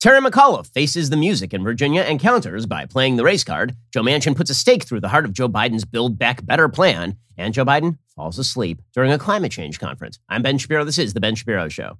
Terry McAuliffe faces the music in Virginia and counters by playing the race card. Joe Manchin puts a stake through the heart of Joe Biden's Build Back Better plan. And Joe Biden falls asleep during a climate change conference. I'm Ben Shapiro. This is The Ben Shapiro Show.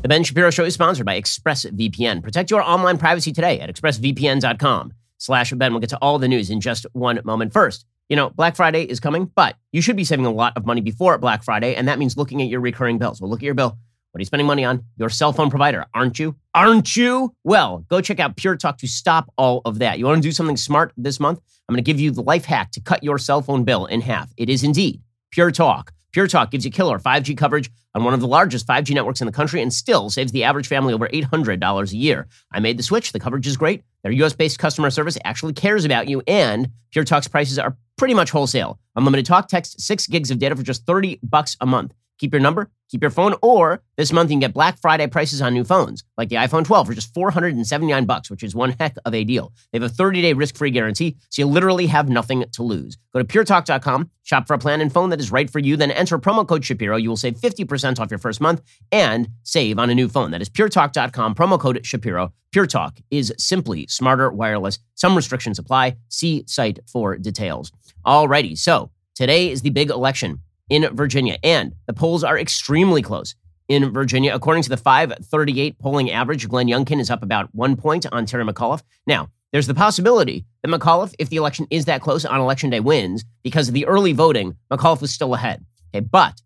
The Ben Shapiro Show is sponsored by ExpressVPN. Protect your online privacy today at expressvpn.com slash Ben. We'll get to all the news in just one moment. First, you know, Black Friday is coming, but you should be saving a lot of money before Black Friday, and that means looking at your recurring bills. Well, look at your bill. What are you spending money on? Your cell phone provider, aren't you? Aren't you? Well, go check out Pure Talk to stop all of that. You want to do something smart this month? I'm going to give you the life hack to cut your cell phone bill in half. It is indeed Pure Talk. Pure Talk gives you killer 5G coverage on one of the largest 5G networks in the country and still saves the average family over $800 a year. I made the switch. The coverage is great. Their US based customer service actually cares about you, and Pure Talk's prices are pretty much wholesale. Unlimited talk, text, six gigs of data for just 30 bucks a month. Keep your number, keep your phone, or this month you can get Black Friday prices on new phones, like the iPhone 12 for just 479 bucks, which is one heck of a deal. They have a 30-day risk-free guarantee, so you literally have nothing to lose. Go to puretalk.com, shop for a plan and phone that is right for you, then enter promo code Shapiro. You will save 50% off your first month and save on a new phone. That is puretalk.com, promo code Shapiro. Pure Talk is simply smarter wireless. Some restrictions apply. See site for details. Alrighty, so today is the big election in Virginia, and the polls are extremely close in Virginia. According to the 538 polling average, Glenn Youngkin is up about one point on Terry McAuliffe. Now, there's the possibility that McAuliffe, if the election is that close on election day, wins because of the early voting. McAuliffe was still ahead. Okay, but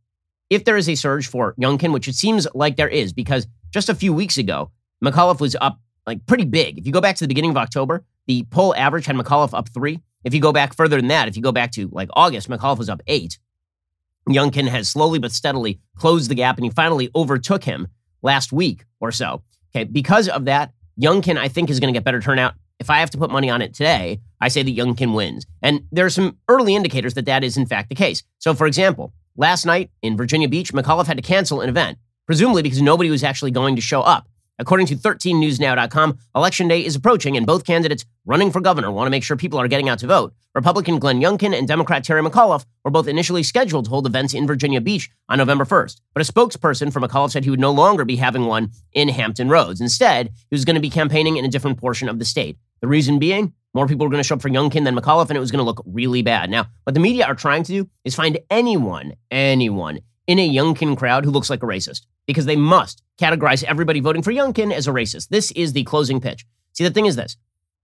if there is a surge for Youngkin, which it seems like there is, because just a few weeks ago, McAuliffe was up like pretty big. If you go back to the beginning of October, the poll average had McAuliffe up three. If you go back further than that, if you go back to like August, McAuliffe was up eight. Youngkin has slowly but steadily closed the gap, and he finally overtook him last week or so. Okay, because of that, Youngkin, I think, is going to get better turnout. If I have to put money on it today, I say that Youngkin wins. And there are some early indicators that that is, in fact, the case. So, for example, last night in Virginia Beach, McAuliffe had to cancel an event, presumably because nobody was actually going to show up. According to 13newsnow.com, election day is approaching, and both candidates running for governor want to make sure people are getting out to vote. Republican Glenn Youngkin and Democrat Terry McAuliffe were both initially scheduled to hold events in Virginia Beach on November 1st, but a spokesperson for McAuliffe said he would no longer be having one in Hampton Roads. Instead, he was going to be campaigning in a different portion of the state. The reason being, more people were going to show up for Youngkin than McAuliffe, and it was going to look really bad. Now, what the media are trying to do is find anyone, anyone in a Youngkin crowd who looks like a racist because they must categorize everybody voting for Youngkin as a racist. This is the closing pitch. See, the thing is this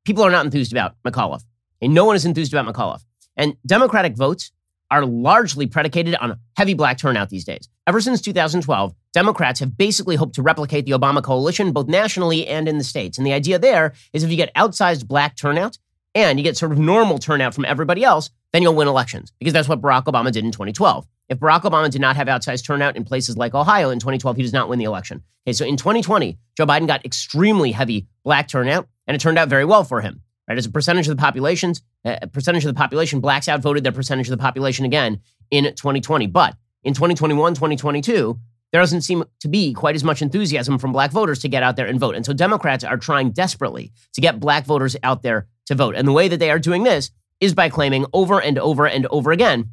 people are not enthused about McAuliffe, and no one is enthused about McAuliffe. And Democratic votes are largely predicated on heavy black turnout these days. Ever since 2012, Democrats have basically hoped to replicate the Obama coalition both nationally and in the states. And the idea there is if you get outsized black turnout and you get sort of normal turnout from everybody else, then you'll win elections because that's what Barack Obama did in 2012. If Barack Obama did not have outsized turnout in places like Ohio in 2012, he does not win the election. Okay, so in 2020, Joe Biden got extremely heavy black turnout, and it turned out very well for him. Right, as a percentage of the populations, a uh, percentage of the population, blacks outvoted their percentage of the population again in 2020. But in 2021, 2022, there doesn't seem to be quite as much enthusiasm from black voters to get out there and vote. And so Democrats are trying desperately to get black voters out there to vote. And the way that they are doing this is by claiming over and over and over again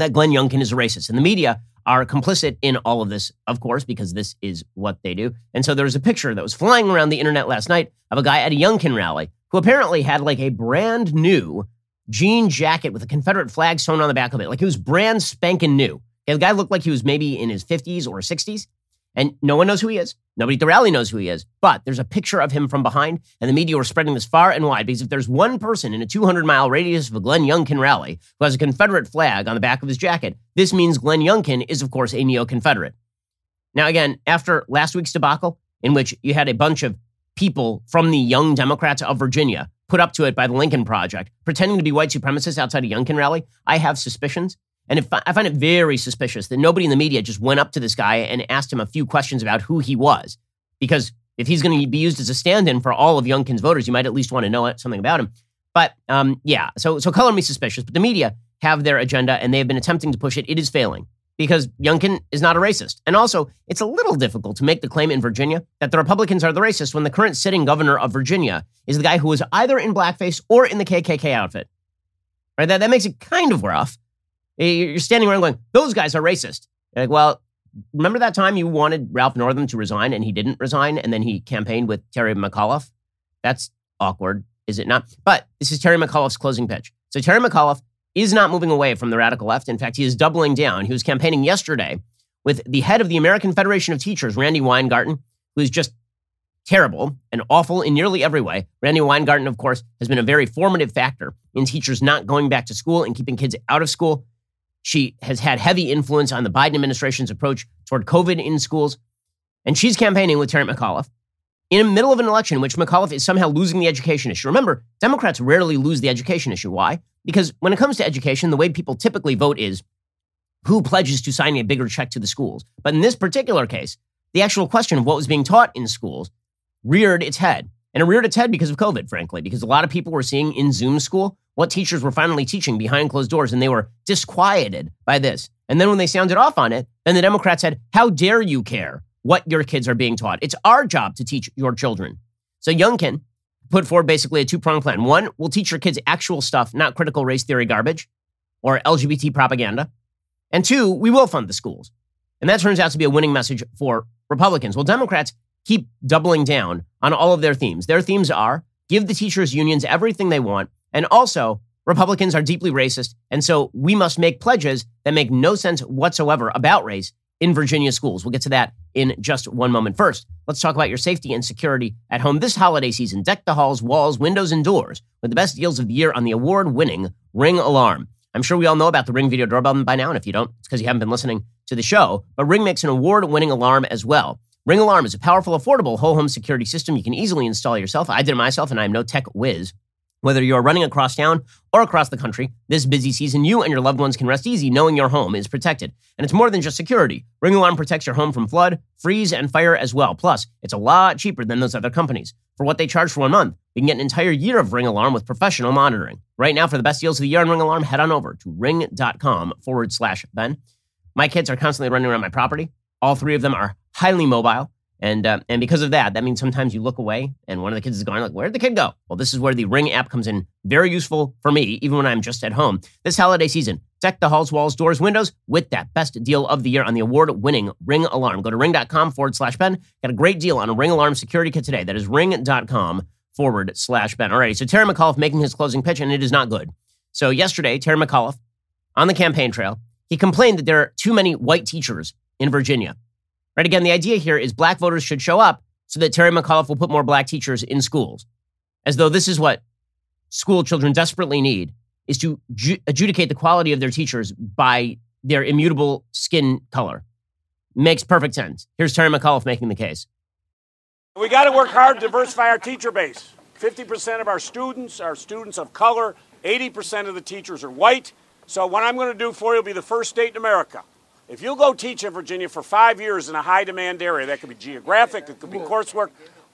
that Glenn Youngkin is a racist. And the media are complicit in all of this, of course, because this is what they do. And so there was a picture that was flying around the internet last night of a guy at a Youngkin rally who apparently had like a brand new jean jacket with a Confederate flag sewn on the back of it. Like it was brand spanking new. The guy looked like he was maybe in his 50s or 60s. And no one knows who he is. Nobody at the rally knows who he is. But there's a picture of him from behind, and the media are spreading this far and wide because if there's one person in a 200 mile radius of a Glenn Youngkin rally who has a Confederate flag on the back of his jacket, this means Glenn Youngkin is, of course, a neo Confederate. Now, again, after last week's debacle, in which you had a bunch of people from the Young Democrats of Virginia put up to it by the Lincoln Project, pretending to be white supremacists outside a Youngkin rally, I have suspicions and I find it very suspicious that nobody in the media just went up to this guy and asked him a few questions about who he was. Because if he's going to be used as a stand in for all of Youngkin's voters, you might at least want to know something about him. But um, yeah, so, so color me suspicious. But the media have their agenda and they have been attempting to push it. It is failing because Youngkin is not a racist. And also, it's a little difficult to make the claim in Virginia that the Republicans are the racist when the current sitting governor of Virginia is the guy who was either in blackface or in the KKK outfit. Right? That, that makes it kind of rough. You're standing around going, those guys are racist. You're like, well, remember that time you wanted Ralph Northam to resign and he didn't resign and then he campaigned with Terry McAuliffe? That's awkward, is it not? But this is Terry McAuliffe's closing pitch. So Terry McAuliffe is not moving away from the radical left. In fact, he is doubling down. He was campaigning yesterday with the head of the American Federation of Teachers, Randi Weingarten, who is just terrible and awful in nearly every way. Randi Weingarten, of course, has been a very formative factor in teachers not going back to school and keeping kids out of school. She has had heavy influence on the Biden administration's approach toward COVID in schools. And she's campaigning with Terry McAuliffe in the middle of an election in which McAuliffe is somehow losing the education issue. Remember, Democrats rarely lose the education issue. Why? Because when it comes to education, the way people typically vote is who pledges to sign a bigger check to the schools. But in this particular case, the actual question of what was being taught in schools reared its head. And it reared its head because of COVID, frankly, because a lot of people were seeing in Zoom school what teachers were finally teaching behind closed doors, and they were disquieted by this. And then when they sounded off on it, then the Democrats said, How dare you care what your kids are being taught? It's our job to teach your children. So Youngkin put forward basically a two pronged plan. One, we'll teach your kids actual stuff, not critical race theory garbage or LGBT propaganda. And two, we will fund the schools. And that turns out to be a winning message for Republicans. Well, Democrats keep doubling down on all of their themes. Their themes are give the teachers' unions everything they want, and also Republicans are deeply racist, and so we must make pledges that make no sense whatsoever about race in Virginia schools. We'll get to that in just one moment. First, let's talk about your safety and security at home this holiday season. Deck the halls, walls, windows, and doors with the best deals of the year on the award winning Ring Alarm. I'm sure we all know about the Ring video doorbell by now, and if you don't, it's because you haven't been listening to the show. But Ring makes an award winning alarm as well. Ring Alarm is a powerful, affordable whole home security system you can easily install yourself. I did it myself, and I am no tech whiz. Whether you're running across town or across the country, this busy season, you and your loved ones can rest easy knowing your home is protected. And it's more than just security. Ring Alarm protects your home from flood, freeze, and fire as well. Plus, it's a lot cheaper than those other companies. For what they charge for one month, you can get an entire year of Ring Alarm with professional monitoring. Right now, for the best deals of the year on Ring Alarm, head on over to ring.com forward slash Ben. My kids are constantly running around my property. All three of them are highly mobile. And uh, and because of that, that means sometimes you look away and one of the kids is gone. like, "Where did the kid go?" Well, this is where the Ring app comes in, very useful for me, even when I'm just at home. This holiday season, deck the halls, walls, doors, windows with that best deal of the year on the award-winning Ring Alarm. Go to ring.com forward slash Ben. Got a great deal on a Ring Alarm security kit today. That is ring.com forward slash Ben. All right, so Terry McAuliffe making his closing pitch, and it is not good. So yesterday, Terry McAuliffe on the campaign trail, he complained that there are too many white teachers in Virginia. Right? Again, the idea here is black voters should show up so that Terry McAuliffe will put more black teachers in schools, as though this is what school children desperately need is to ju- adjudicate the quality of their teachers by their immutable skin color. Makes perfect sense. Here's Terry McAuliffe making the case. We got to work hard to diversify our teacher base. 50% of our students are students of color, 80% of the teachers are white. So, what I'm going to do for you will be the first state in America if you go teach in Virginia for five years in a high demand area, that could be geographic, it could be coursework,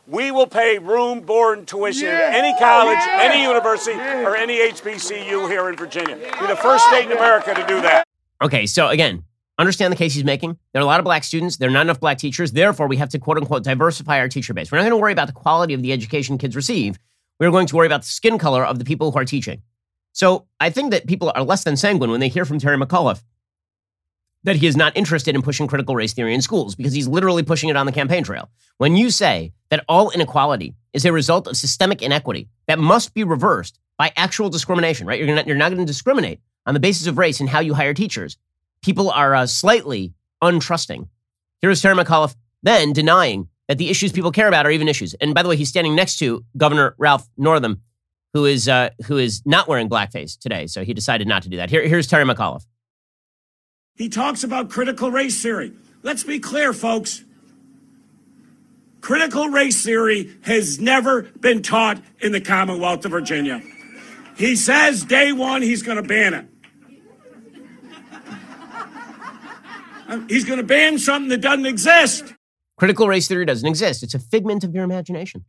we will pay room, board, and tuition yeah. at any college, yeah. any university, yeah. or any HBCU here in Virginia. Be the first state in America to do that. Okay, so again, understand the case he's making. There are a lot of black students. There are not enough black teachers. Therefore, we have to quote unquote diversify our teacher base. We're not going to worry about the quality of the education kids receive. We're going to worry about the skin color of the people who are teaching. So I think that people are less than sanguine when they hear from Terry McAuliffe that he is not interested in pushing critical race theory in schools because he's literally pushing it on the campaign trail. When you say that all inequality is a result of systemic inequity that must be reversed by actual discrimination, right? You're not, you're not going to discriminate on the basis of race and how you hire teachers. People are uh, slightly untrusting. Here's Terry McAuliffe then denying that the issues people care about are even issues. And by the way, he's standing next to Governor Ralph Northam, who is uh, who is not wearing blackface today. So he decided not to do that. Here, here's Terry McAuliffe. He talks about critical race theory. Let's be clear, folks. Critical race theory has never been taught in the Commonwealth of Virginia. He says day one he's going to ban it. Uh, he's going to ban something that doesn't exist. Critical race theory doesn't exist. It's a figment of your imagination.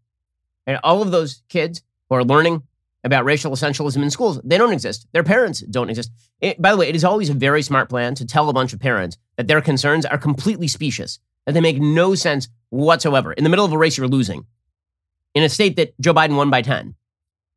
And all of those kids who are learning about racial essentialism in schools. They don't exist. Their parents don't exist. It, by the way, it is always a very smart plan to tell a bunch of parents that their concerns are completely specious, that they make no sense whatsoever. In the middle of a race, you're losing. In a state that Joe Biden won by 10.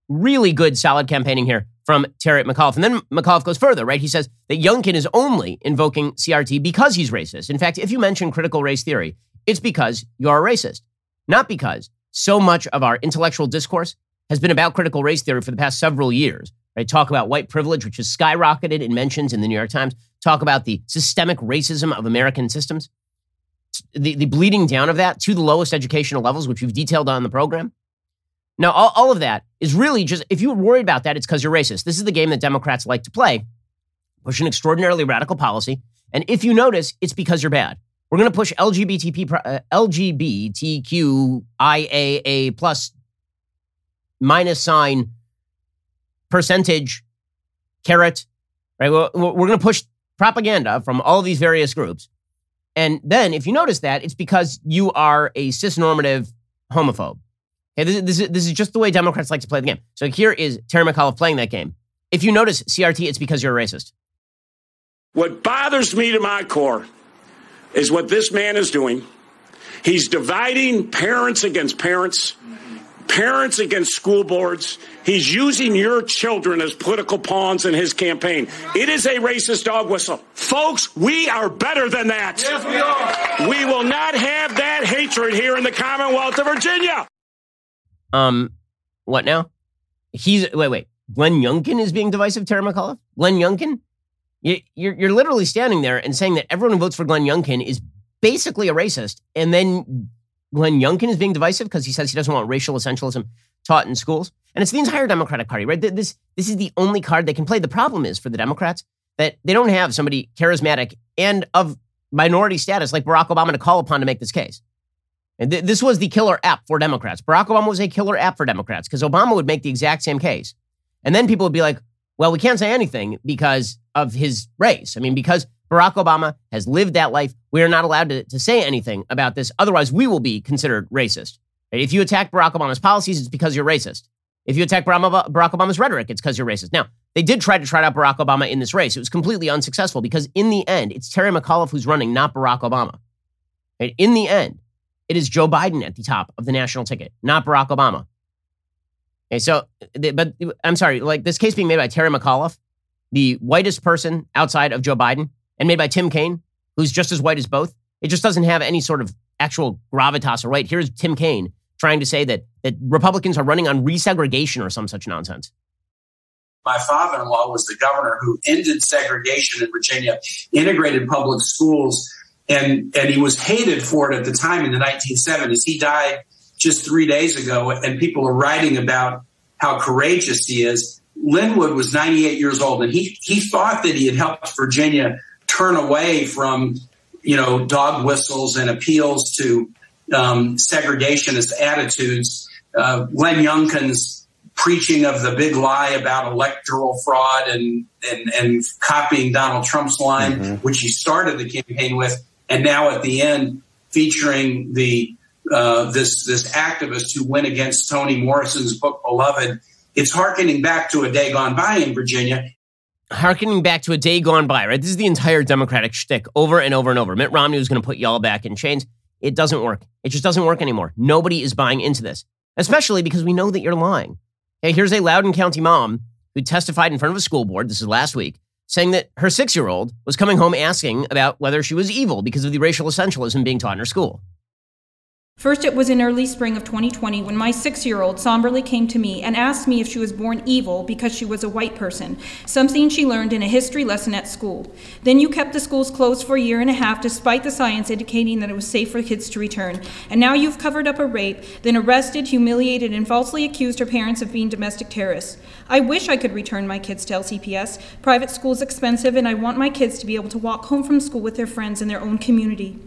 Really good, solid campaigning here from Terry McAuliffe. And then McAuliffe goes further, right? He says that Youngkin is only invoking CRT because he's racist. In fact, if you mention critical race theory, it's because you're a racist, not because so much of our intellectual discourse has been about critical race theory for the past several years. Right? Talk about white privilege, which has skyrocketed in mentions in the New York Times. Talk about the systemic racism of American systems, the, the bleeding down of that to the lowest educational levels, which we've detailed on the program. Now, all, all of that is really just, if you're worried about that, it's because you're racist. This is the game that Democrats like to play, push an extraordinarily radical policy. And if you notice, it's because you're bad. We're going to push LGBTP, uh, LGBTQIAA plus minus sign percentage caret, right? We're, we're going to push propaganda from all these various groups. And then if you notice that, it's because you are a cisnormative homophobe. Okay, this, this, is, this is just the way Democrats like to play the game. So here is Terry McAuliffe playing that game. If you notice CRT, it's because you're a racist. What bothers me to my core is what this man is doing. He's dividing parents against parents, parents against school boards. He's using your children as political pawns in his campaign. It is a racist dog whistle. Folks, we are better than that. Yes, we are. We will not have that hatred here in the Commonwealth of Virginia. Um, what now? He's wait, wait. Glenn Youngkin is being divisive. Terry McAuliffe. Glenn Youngkin. You, you're you're literally standing there and saying that everyone who votes for Glenn Youngkin is basically a racist, and then Glenn Youngkin is being divisive because he says he doesn't want racial essentialism taught in schools. And it's the entire Democratic Party, right? This this is the only card they can play. The problem is for the Democrats that they don't have somebody charismatic and of minority status like Barack Obama to call upon to make this case. And th- this was the killer app for Democrats. Barack Obama was a killer app for Democrats because Obama would make the exact same case. And then people would be like, well, we can't say anything because of his race. I mean, because Barack Obama has lived that life, we are not allowed to, to say anything about this. Otherwise, we will be considered racist. If you attack Barack Obama's policies, it's because you're racist. If you attack Barack Obama's rhetoric, it's because you're racist. Now, they did try to trot out Barack Obama in this race. It was completely unsuccessful because in the end, it's Terry McAuliffe who's running, not Barack Obama. In the end, it is Joe Biden at the top of the national ticket, not Barack Obama. Okay, so, but I'm sorry, like this case being made by Terry McAuliffe, the whitest person outside of Joe Biden, and made by Tim Kaine, who's just as white as both, it just doesn't have any sort of actual gravitas or. Here's Tim Kaine trying to say that that Republicans are running on resegregation or some such nonsense. My father in law was the governor who ended segregation in Virginia, integrated public schools, and and he was hated for it at the time in the 1970s. He died just three days ago, and people are writing about how courageous he is. Linwood was 98 years old, and he he thought that he had helped Virginia turn away from you know dog whistles and appeals to um, segregationist attitudes. Uh, Glenn Youngkin's preaching of the big lie about electoral fraud and and, and copying Donald Trump's line, mm-hmm. which he started the campaign with, and now at the end featuring the uh, this this activist who went against Toni Morrison's book Beloved. It's harkening back to a day gone by in Virginia. Harkening back to a day gone by, right? This is the entire Democratic shtick over and over and over. Mitt Romney was going to put y'all back in chains. It doesn't work. It just doesn't work anymore. Nobody is buying into this, especially because we know that you're lying. Hey, here's a Loudoun County mom who testified in front of a school board. This is last week saying that her six year old was coming home asking about whether she was evil because of the racial essentialism being taught in her school. First, it was in early spring of 2020 when my six year old somberly came to me and asked me if she was born evil because she was a white person, something she learned in a history lesson at school. Then you kept the schools closed for a year and a half despite the science indicating that it was safe for kids to return. And now you've covered up a rape, then arrested, humiliated, and falsely accused her parents of being domestic terrorists. I wish I could return my kids to LCPS. Private school's expensive, and I want my kids to be able to walk home from school with their friends in their own community.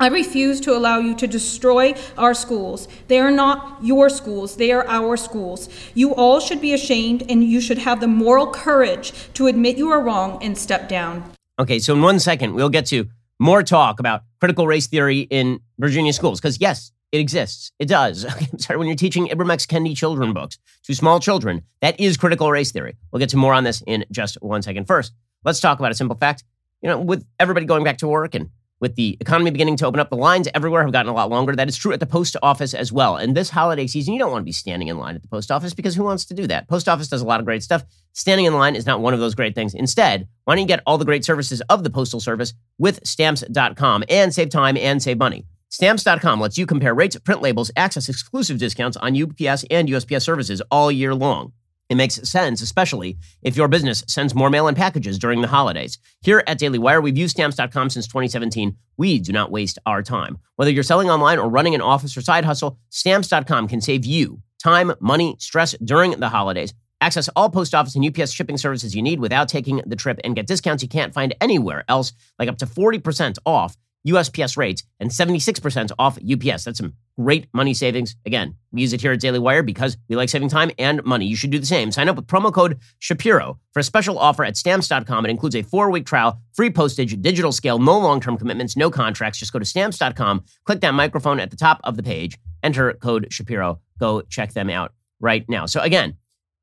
I refuse to allow you to destroy our schools. They are not your schools, they are our schools. You all should be ashamed and you should have the moral courage to admit you are wrong and step down. Okay, so in one second, we'll get to more talk about critical race theory in Virginia schools, because yes, it exists. It does. I'm sorry, when you're teaching Ibram X. Kendi children books to small children, that is critical race theory. We'll get to more on this in just one second. First, let's talk about a simple fact. You know, with everybody going back to work and with the economy beginning to open up, the lines everywhere have gotten a lot longer. That is true at the post office as well. And this holiday season, you don't want to be standing in line at the post office because who wants to do that? Post office does a lot of great stuff. Standing in line is not one of those great things. Instead, why don't you get all the great services of the Postal Service with stamps.com and save time and save money? Stamps.com lets you compare rates, print labels, access exclusive discounts on UPS and USPS services all year long. It makes sense, especially if your business sends more mail and packages during the holidays. Here at Daily Wire, we've used stamps.com since 2017. We do not waste our time. Whether you're selling online or running an office or side hustle, stamps.com can save you time, money, stress during the holidays. Access all post office and UPS shipping services you need without taking the trip and get discounts you can't find anywhere else, like up to 40% off USPS rates and 76% off UPS. That's some great money savings. Again, we use it here at Daily Wire because we like saving time and money. You should do the same. Sign up with promo code Shapiro for a special offer at stamps.com. It includes a four week trial, free postage, digital scale, no long term commitments, no contracts. Just go to stamps.com, click that microphone at the top of the page, enter code Shapiro. Go check them out right now. So, again,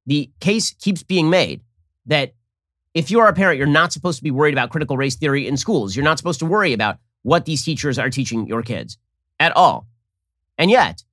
the case keeps being made that if you are a parent, you're not supposed to be worried about critical race theory in schools. You're not supposed to worry about what these teachers are teaching your kids at all. And yet,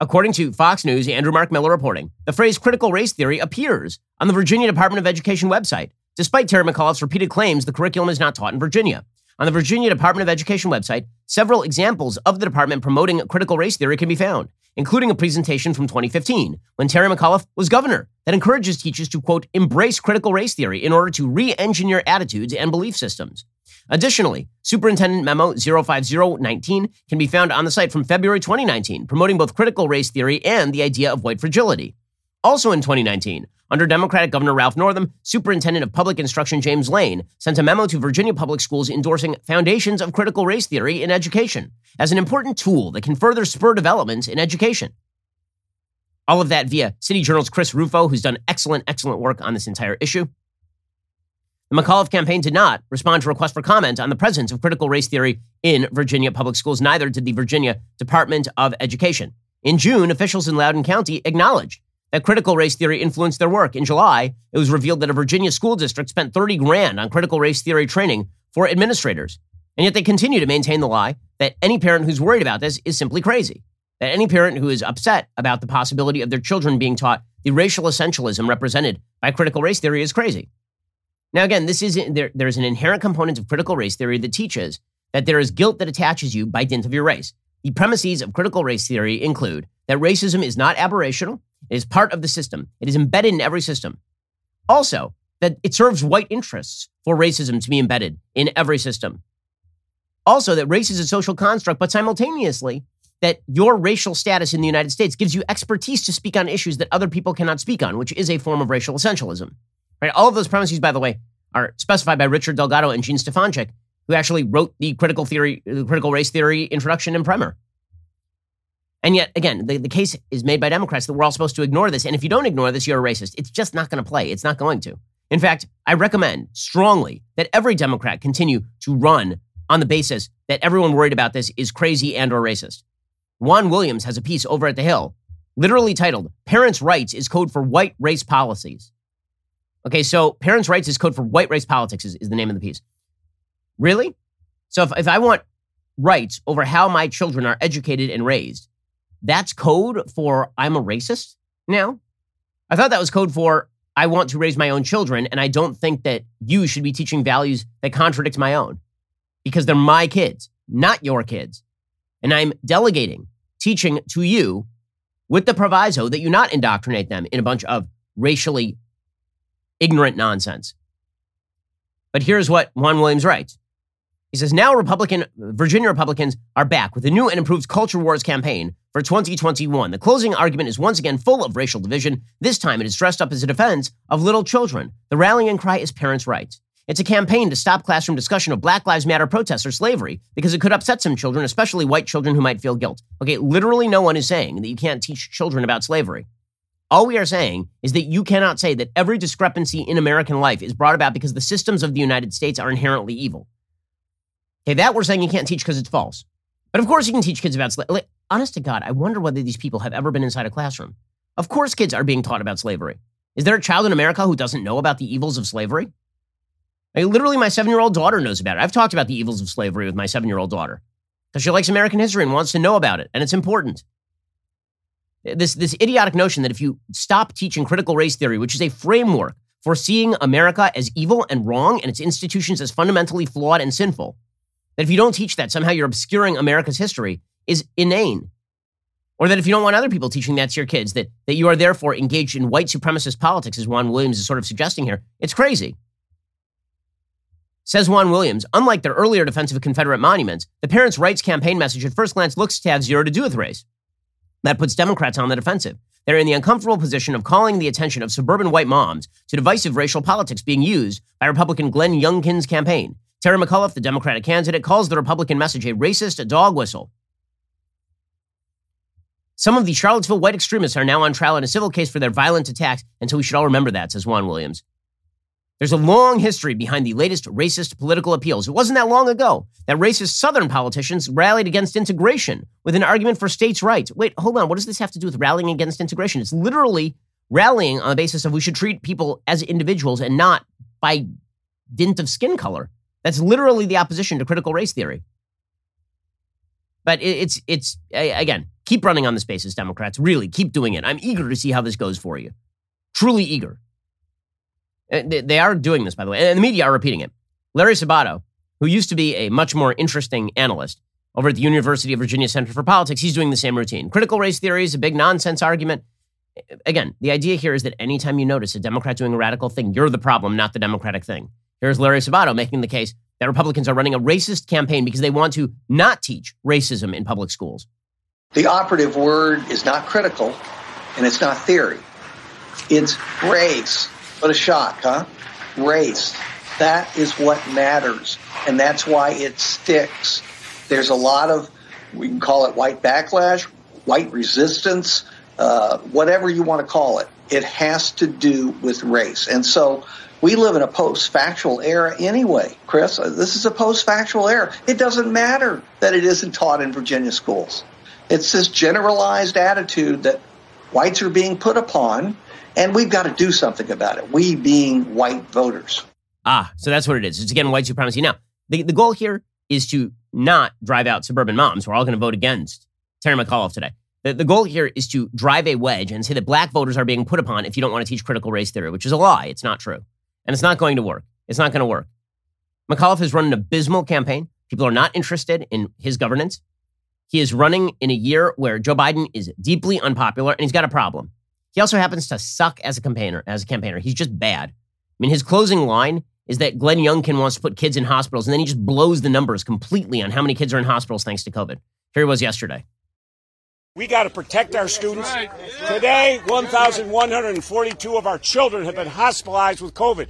according to Fox News, Andrew Mark Miller reporting, the phrase critical race theory appears on the Virginia Department of Education website, despite Terry McAuliffe's repeated claims the curriculum is not taught in Virginia. On the Virginia Department of Education website, several examples of the department promoting critical race theory can be found, including a presentation from 2015 when Terry McAuliffe was governor that encourages teachers to, quote, embrace critical race theory in order to re engineer attitudes and belief systems. Additionally, Superintendent Memo 05019 can be found on the site from February 2019, promoting both critical race theory and the idea of white fragility. Also in 2019, under Democratic Governor Ralph Northam, Superintendent of Public Instruction James Lane sent a memo to Virginia public schools endorsing foundations of critical race theory in education as an important tool that can further spur development in education. All of that via City Journal's Chris Rufo, who's done excellent, excellent work on this entire issue. The McAuliffe campaign did not respond to requests for comment on the presence of critical race theory in Virginia public schools, neither did the Virginia Department of Education. In June, officials in Loudoun County acknowledged that critical race theory influenced their work. In July, it was revealed that a Virginia school district spent 30 grand on critical race theory training for administrators. And yet they continue to maintain the lie that any parent who's worried about this is simply crazy. That any parent who is upset about the possibility of their children being taught the racial essentialism represented by critical race theory is crazy. Now, again, this is there, there's an inherent component of critical race theory that teaches that there is guilt that attaches you by dint of your race. The premises of critical race theory include that racism is not aberrational, it is part of the system, it is embedded in every system. Also, that it serves white interests for racism to be embedded in every system. Also, that race is a social construct, but simultaneously, that your racial status in the United States gives you expertise to speak on issues that other people cannot speak on, which is a form of racial essentialism. Right? All of those premises, by the way, are specified by Richard Delgado and Jean Stefancic, who actually wrote the critical theory, the critical race theory introduction and primer. And yet, again, the, the case is made by Democrats that we're all supposed to ignore this. And if you don't ignore this, you're a racist. It's just not going to play. It's not going to. In fact, I recommend strongly that every Democrat continue to run on the basis that everyone worried about this is crazy and or racist. Juan Williams has a piece over at The Hill, literally titled Parents' Rights is Code for White Race Policies. Okay, so parents' rights is code for white race politics, is, is the name of the piece. Really? So if, if I want rights over how my children are educated and raised, that's code for I'm a racist now? I thought that was code for I want to raise my own children, and I don't think that you should be teaching values that contradict my own because they're my kids, not your kids. And I'm delegating teaching to you with the proviso that you not indoctrinate them in a bunch of racially ignorant nonsense. But here's what Juan Williams writes. He says, now Republican, Virginia Republicans are back with a new and improved culture wars campaign for 2021. The closing argument is once again full of racial division. This time it is dressed up as a defense of little children. The rallying cry is parents' rights. It's a campaign to stop classroom discussion of Black Lives Matter protests or slavery because it could upset some children, especially white children who might feel guilt. Okay, literally no one is saying that you can't teach children about slavery. All we are saying is that you cannot say that every discrepancy in American life is brought about because the systems of the United States are inherently evil. Okay, that we're saying you can't teach because it's false. But of course, you can teach kids about slavery. Honest to God, I wonder whether these people have ever been inside a classroom. Of course, kids are being taught about slavery. Is there a child in America who doesn't know about the evils of slavery? Like, literally, my seven year old daughter knows about it. I've talked about the evils of slavery with my seven year old daughter because she likes American history and wants to know about it, and it's important. This, this idiotic notion that if you stop teaching critical race theory, which is a framework for seeing America as evil and wrong and its institutions as fundamentally flawed and sinful, that if you don't teach that, somehow you're obscuring America's history, is inane. Or that if you don't want other people teaching that to your kids, that, that you are therefore engaged in white supremacist politics, as Juan Williams is sort of suggesting here, it's crazy. Says Juan Williams, unlike their earlier defense of Confederate monuments, the Parents' Rights campaign message at first glance looks to have zero to do with race. That puts Democrats on the defensive. They're in the uncomfortable position of calling the attention of suburban white moms to divisive racial politics being used by Republican Glenn Youngkin's campaign. Terry McAuliffe, the Democratic candidate, calls the Republican message a racist dog whistle. Some of the Charlottesville white extremists are now on trial in a civil case for their violent attacks, and so we should all remember that, says Juan Williams. There's a long history behind the latest racist political appeals. It wasn't that long ago that racist Southern politicians rallied against integration with an argument for states' rights. Wait, hold on. What does this have to do with rallying against integration? It's literally rallying on the basis of we should treat people as individuals and not by dint of skin color. That's literally the opposition to critical race theory. But it's it's again, keep running on this basis, Democrats. Really, keep doing it. I'm eager to see how this goes for you. Truly eager. Uh, they are doing this, by the way, and the media are repeating it. Larry Sabato, who used to be a much more interesting analyst over at the University of Virginia Center for Politics, he's doing the same routine. Critical race theory is a big nonsense argument. Again, the idea here is that anytime you notice a Democrat doing a radical thing, you're the problem, not the Democratic thing. Here's Larry Sabato making the case that Republicans are running a racist campaign because they want to not teach racism in public schools. The operative word is not critical and it's not theory. It's race. What a shock, huh? Race. That is what matters. And that's why it sticks. There's a lot of, we can call it white backlash, white resistance, uh, whatever you want to call it. It has to do with race. And so we live in a post factual era anyway, Chris. Uh, this is a post factual era. It doesn't matter that it isn't taught in Virginia schools. It's this generalized attitude that whites are being put upon and we've got to do something about it. We being white voters. Ah, so that's what it is. It's again white supremacy. Now, the, the goal here is to not drive out suburban moms. We're all going to vote against Terry McAuliffe today. The, the goal here is to drive a wedge and say that black voters are being put upon if you don't want to teach critical race theory, which is a lie. It's not true. And it's not going to work. It's not going to work. McAuliffe has run an abysmal campaign. People are not interested in his governance. He is running in a year where Joe Biden is deeply unpopular and he's got a problem. He also happens to suck as a campaigner. As a campaigner, he's just bad. I mean, his closing line is that Glenn Youngkin wants to put kids in hospitals, and then he just blows the numbers completely on how many kids are in hospitals thanks to COVID. Here he was yesterday. We got to protect our students. Today, 1,142 of our children have been hospitalized with COVID.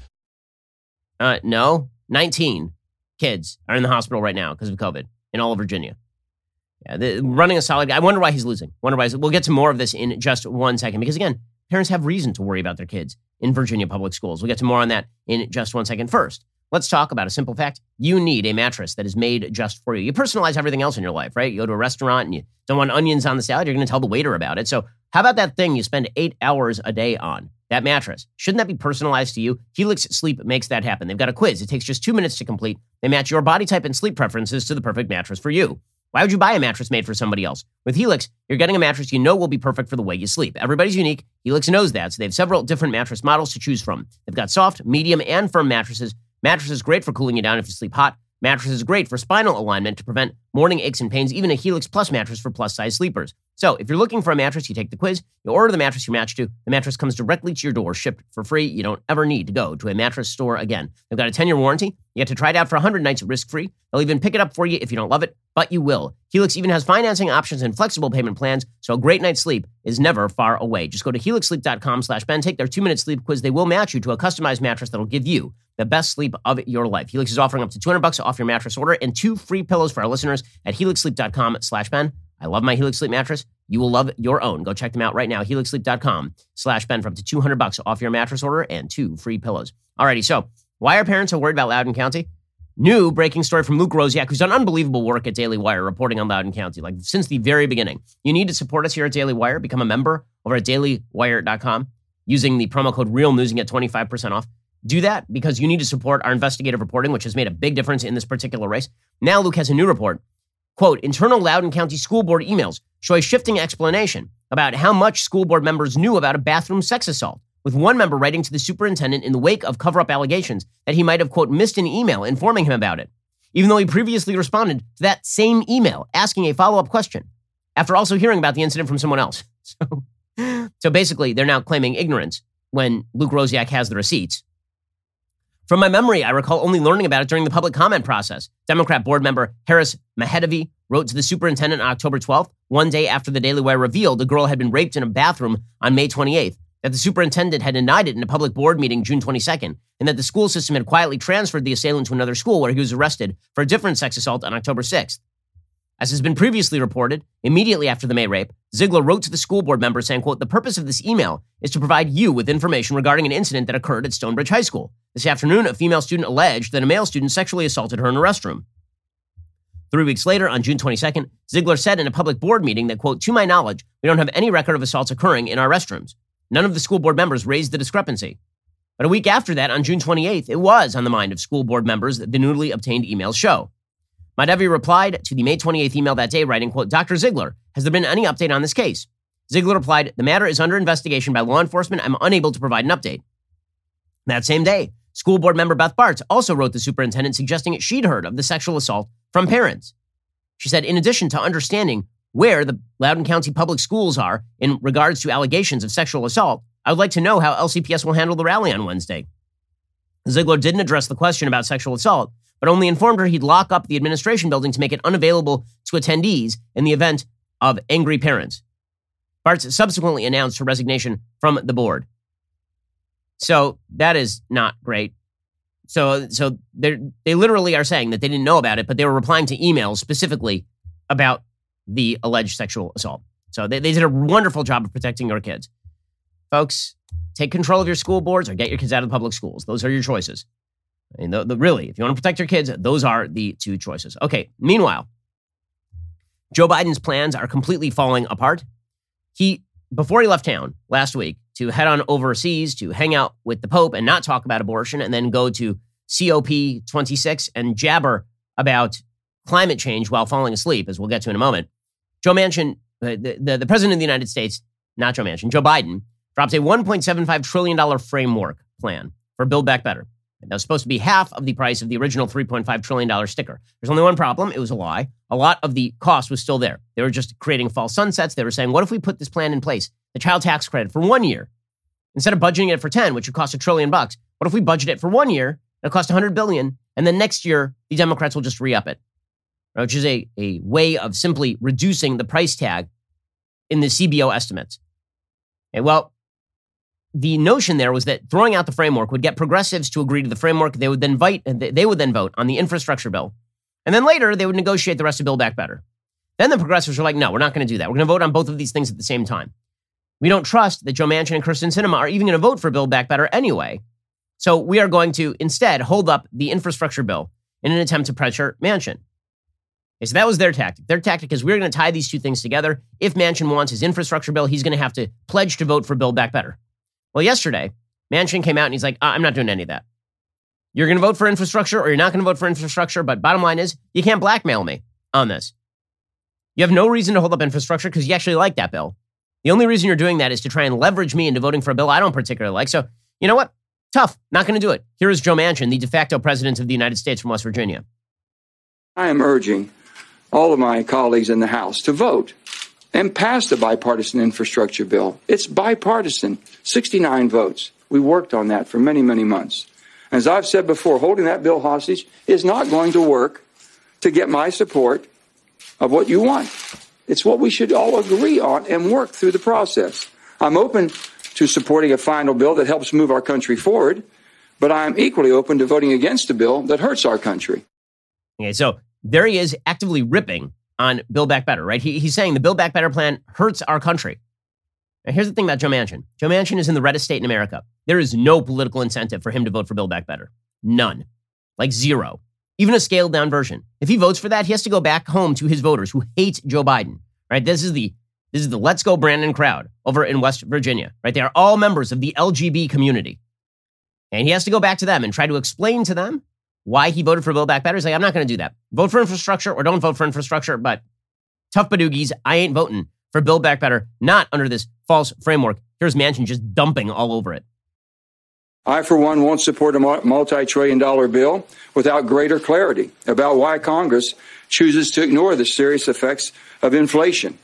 Uh, no, 19 kids are in the hospital right now because of COVID in all of Virginia. Yeah, the, running a solid. Guy. I wonder why he's losing. Wonder why. We'll get to more of this in just one second because again, parents have reason to worry about their kids in Virginia public schools. We'll get to more on that in just one second. First, let's talk about a simple fact. You need a mattress that is made just for you. You personalize everything else in your life, right? You go to a restaurant and you don't want onions on the salad. You're going to tell the waiter about it. So how about that thing you spend eight hours a day on? That mattress. Shouldn't that be personalized to you? Helix Sleep makes that happen. They've got a quiz. It takes just two minutes to complete. They match your body type and sleep preferences to the perfect mattress for you. Why would you buy a mattress made for somebody else? With Helix, you're getting a mattress you know will be perfect for the way you sleep. Everybody's unique. Helix knows that, so they have several different mattress models to choose from. They've got soft, medium, and firm mattresses. Mattresses great for cooling you down if you sleep hot. Mattress is great for spinal alignment to prevent morning aches and pains, even a Helix Plus mattress for plus size sleepers. So, if you're looking for a mattress, you take the quiz, you order the mattress you match to. The mattress comes directly to your door, shipped for free. You don't ever need to go to a mattress store again. They've got a 10 year warranty. You get to try it out for 100 nights risk free. They'll even pick it up for you if you don't love it, but you will. Helix even has financing options and flexible payment plans, so a great night's sleep is never far away. Just go to helixsleep.com slash Ben, take their two minute sleep quiz. They will match you to a customized mattress that'll give you the best sleep of your life. Helix is offering up to 200 bucks off your mattress order and two free pillows for our listeners at helixsleep.com slash Ben. I love my Helix Sleep mattress. You will love your own. Go check them out right now. HelixSleep.com slash Ben for up to 200 bucks off your mattress order and two free pillows. Alrighty, so why are parents so worried about Loudoun County? New breaking story from Luke Rosiak, who's done unbelievable work at Daily Wire reporting on Loudoun County, like since the very beginning. You need to support us here at Daily Wire. Become a member over at dailywire.com using the promo code REALNEWS and get 25% off. do that because you need to support our investigative reporting, which has made a big difference in this particular race. Now Luke has a new report. Quote, internal Loudoun County School Board emails show a shifting explanation about how much school board members knew about a bathroom sex assault, with one member writing to the superintendent in the wake of cover up allegations that he might have, quote, missed an email informing him about it, even though he previously responded to that same email asking a follow up question after also hearing about the incident from someone else. So, so basically, they're now claiming ignorance when Luke Rosiak has the receipts. From my memory, I recall only learning about it during the public comment process. Democrat board member Harris Mahedavi wrote to the superintendent on October 12th, one day after the Daily Wire revealed a girl had been raped in a bathroom on May 28th, that the superintendent had denied it in a public board meeting June 22nd, and that the school system had quietly transferred the assailant to another school where he was arrested for a different sex assault on October 6th. As has been previously reported, immediately after the May rape, Ziegler wrote to the school board member saying, quote, the purpose of this email is to provide you with information regarding an incident that occurred at Stone Bridge High School. This afternoon, a female student alleged that a male student sexually assaulted her in a restroom. Three weeks later, on June 22nd, Ziegler said in a public board meeting that, quote, to my knowledge, we don't have any record of assaults occurring in our restrooms. None of the school board members raised the discrepancy. But a week after that, on June 28th, it was on the mind of school board members that the newly obtained emails show. Mahedavi replied to the May 28th email that day, writing, quote, Dr. Ziegler, has there been any update on this case? Ziegler replied, The matter is under investigation by law enforcement. I'm unable to provide an update. That same day, school board member Beth Barts also wrote the superintendent suggesting that she'd heard of the sexual assault from parents. She said, in addition to understanding where the Loudoun County public schools are in regards to allegations of sexual assault, I would like to know how LCPS will handle the rally on Wednesday. Ziegler didn't address the question about sexual assault, but only informed her he'd lock up the administration building to make it unavailable to attendees in the event of angry parents. Barts subsequently announced her resignation from the board. So that is not great. So, so they they literally are saying that they didn't know about it, but they were replying to emails specifically about the alleged sexual assault. So they, they did a wonderful job of protecting your kids. Folks, take control of your school boards or get your kids out of the public schools. Those are your choices. I mean, the, the, really, if you want to protect your kids, those are the two choices. Okay. Meanwhile, Joe Biden's plans are completely falling apart. He, before he left town last week to head on overseas to hang out with the Pope and not talk about abortion, and then go to COP26 and jabber about climate change while falling asleep, as we'll get to in a moment. Joe Manchin, uh, the, the, the president of the United States, not Joe Manchin, Joe Biden, drops a $1.75 trillion framework plan for Build Back Better. That was supposed to be half of the price of the original $3.5 trillion sticker. There's only one problem. It was a lie. A lot of the cost was still there. They were just creating false sunsets. They were saying, what if we put this plan in place, the child tax credit, for one year? Instead of budgeting it for 10, which would cost a trillion bucks, what if we budget it for one year? It'll cost 100 billion. And then next year, the Democrats will just re up it, which is a, a way of simply reducing the price tag in the CBO estimates. Okay, well, the notion there was that throwing out the framework would get progressives to agree to the framework. They would then vote, they would then vote on the infrastructure bill. And then later they would negotiate the rest of Build Back Better. Then the progressives were like, no, we're not going to do that. We're going to vote on both of these things at the same time. We don't trust that Joe Manchin and Kyrsten Sinema are even going to vote for Build Back Better anyway. So we are going to instead hold up the infrastructure bill in an attempt to pressure Manchin. Okay, so that was their tactic. Their tactic is we're going to tie these two things together. If Manchin wants his infrastructure bill, he's going to have to pledge to vote for Build Back Better. Well, yesterday, Manchin came out and he's like, uh, I'm not doing any of that. You're going to vote for infrastructure or you're not going to vote for infrastructure. But bottom line is, you can't blackmail me on this. You have no reason to hold up infrastructure because you actually like that bill. The only reason you're doing that is to try and leverage me into voting for a bill I don't particularly like. So, you know what? Tough. Not going to do it. Here is Joe Manchin, the de facto president of the United States from West Virginia. I am urging all of my colleagues in the House to vote and passed the bipartisan infrastructure bill. It's bipartisan, 69 votes. We worked on that for many, many months. As I've said before, holding that bill hostage is not going to work to get my support of what you want. It's what we should all agree on and work through the process. I'm open to supporting a final bill that helps move our country forward, but I'm equally open to voting against a bill that hurts our country. Okay, so there he is actively ripping on Build Back Better, right? He, he's saying the Build Back Better plan hurts our country. Now, here's the thing about Joe Manchin Joe Manchin is in the reddest state in America. There is no political incentive for him to vote for Build Back Better. None. Like zero. Even a scaled down version. If he votes for that, he has to go back home to his voters who hate Joe Biden, right? This is the this is the Let's Go Brandon crowd over in West Virginia, right? They are all members of the LGB community. And he has to go back to them and try to explain to them why he voted for Build Back Better. He's like, I'm not going to do that. Vote for infrastructure or don't vote for infrastructure. But tough badoogies, I ain't voting for Build Back Better, not under this false framework. Here's Manchin just dumping all over it. I, for one, won't support a multi trillion dollar bill without greater clarity about why Congress chooses to ignore the serious effects of inflation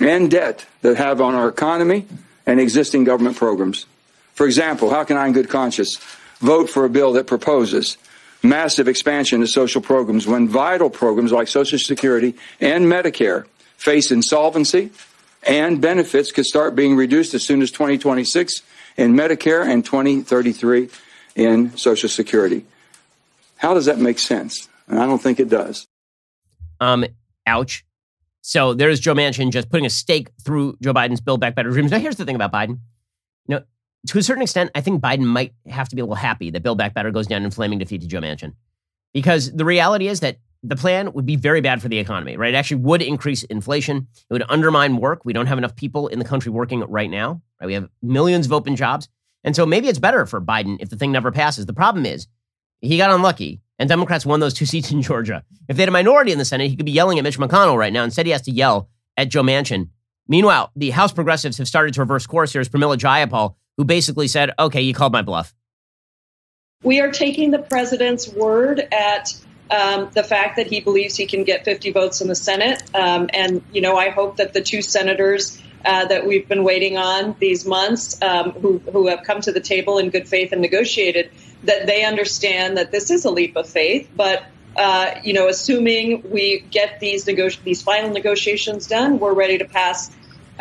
and debt that have on our economy and existing government programs. For example, how can I, in good conscience, vote for a bill that proposes massive expansion of social programs when vital programs like Social Security and Medicare face insolvency and benefits could start being reduced as soon as 2026 in Medicare and 2033 in Social Security. How does that make sense? And I don't think it does. Um, ouch. So there's Joe Manchin just putting a stake through Joe Biden's Build Back Better dreams. Now, here's the thing about Biden. To a certain extent, I think Biden might have to be a little happy that Build Back Better goes down in flaming defeat to Joe Manchin. Because the reality is that the plan would be very bad for the economy, right? It actually would increase inflation. It would undermine work. We don't have enough people in the country working right now. Right? We have millions of open jobs. And so maybe it's better for Biden if the thing never passes. The problem is he got unlucky and Democrats won those two seats in Georgia. If they had a minority in the Senate, he could be yelling at Mitch McConnell right now. Instead, he has to yell at Joe Manchin. Meanwhile, the House progressives have started to reverse course. Here's Pramila Jayapal, who basically said, okay, you called my bluff. We are taking the president's word at um, the fact that he believes he can get 50 votes in the Senate. Um, and, you know, I hope that the two senators uh, that we've been waiting on these months, um, who, who have come to the table in good faith and negotiated, that they understand that this is a leap of faith. But uh, you know, assuming we get these these final negotiations done, we're ready to pass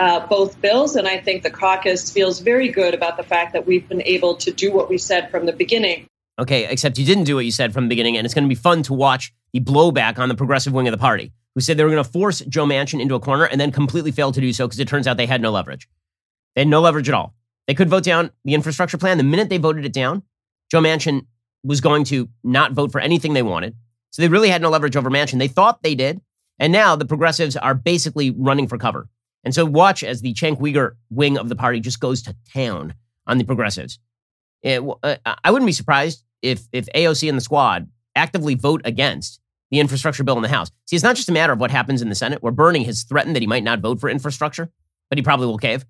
uh, both bills. And I think the caucus feels very good about the fact that we've been able to do what we said from the beginning. Okay, except you didn't do what you said from the beginning, and it's going to be fun to watch the blowback on the progressive wing of the party, who said they were going to force Joe Manchin into a corner and then completely failed to do so because it turns out they had no leverage. They had no leverage at all. They could vote down the infrastructure plan. The minute they voted it down, Joe Manchin was going to not vote for anything they wanted. So they really had no leverage over Manchin. They thought they did. And now the progressives are basically running for cover. And so watch as the Cenk Uygur wing of the party just goes to town on the progressives. It, uh, I wouldn't be surprised if, if AOC and the squad actively vote against the infrastructure bill in the House. See, it's not just a matter of what happens in the Senate, where Bernie has threatened that he might not vote for infrastructure, but he probably will cave.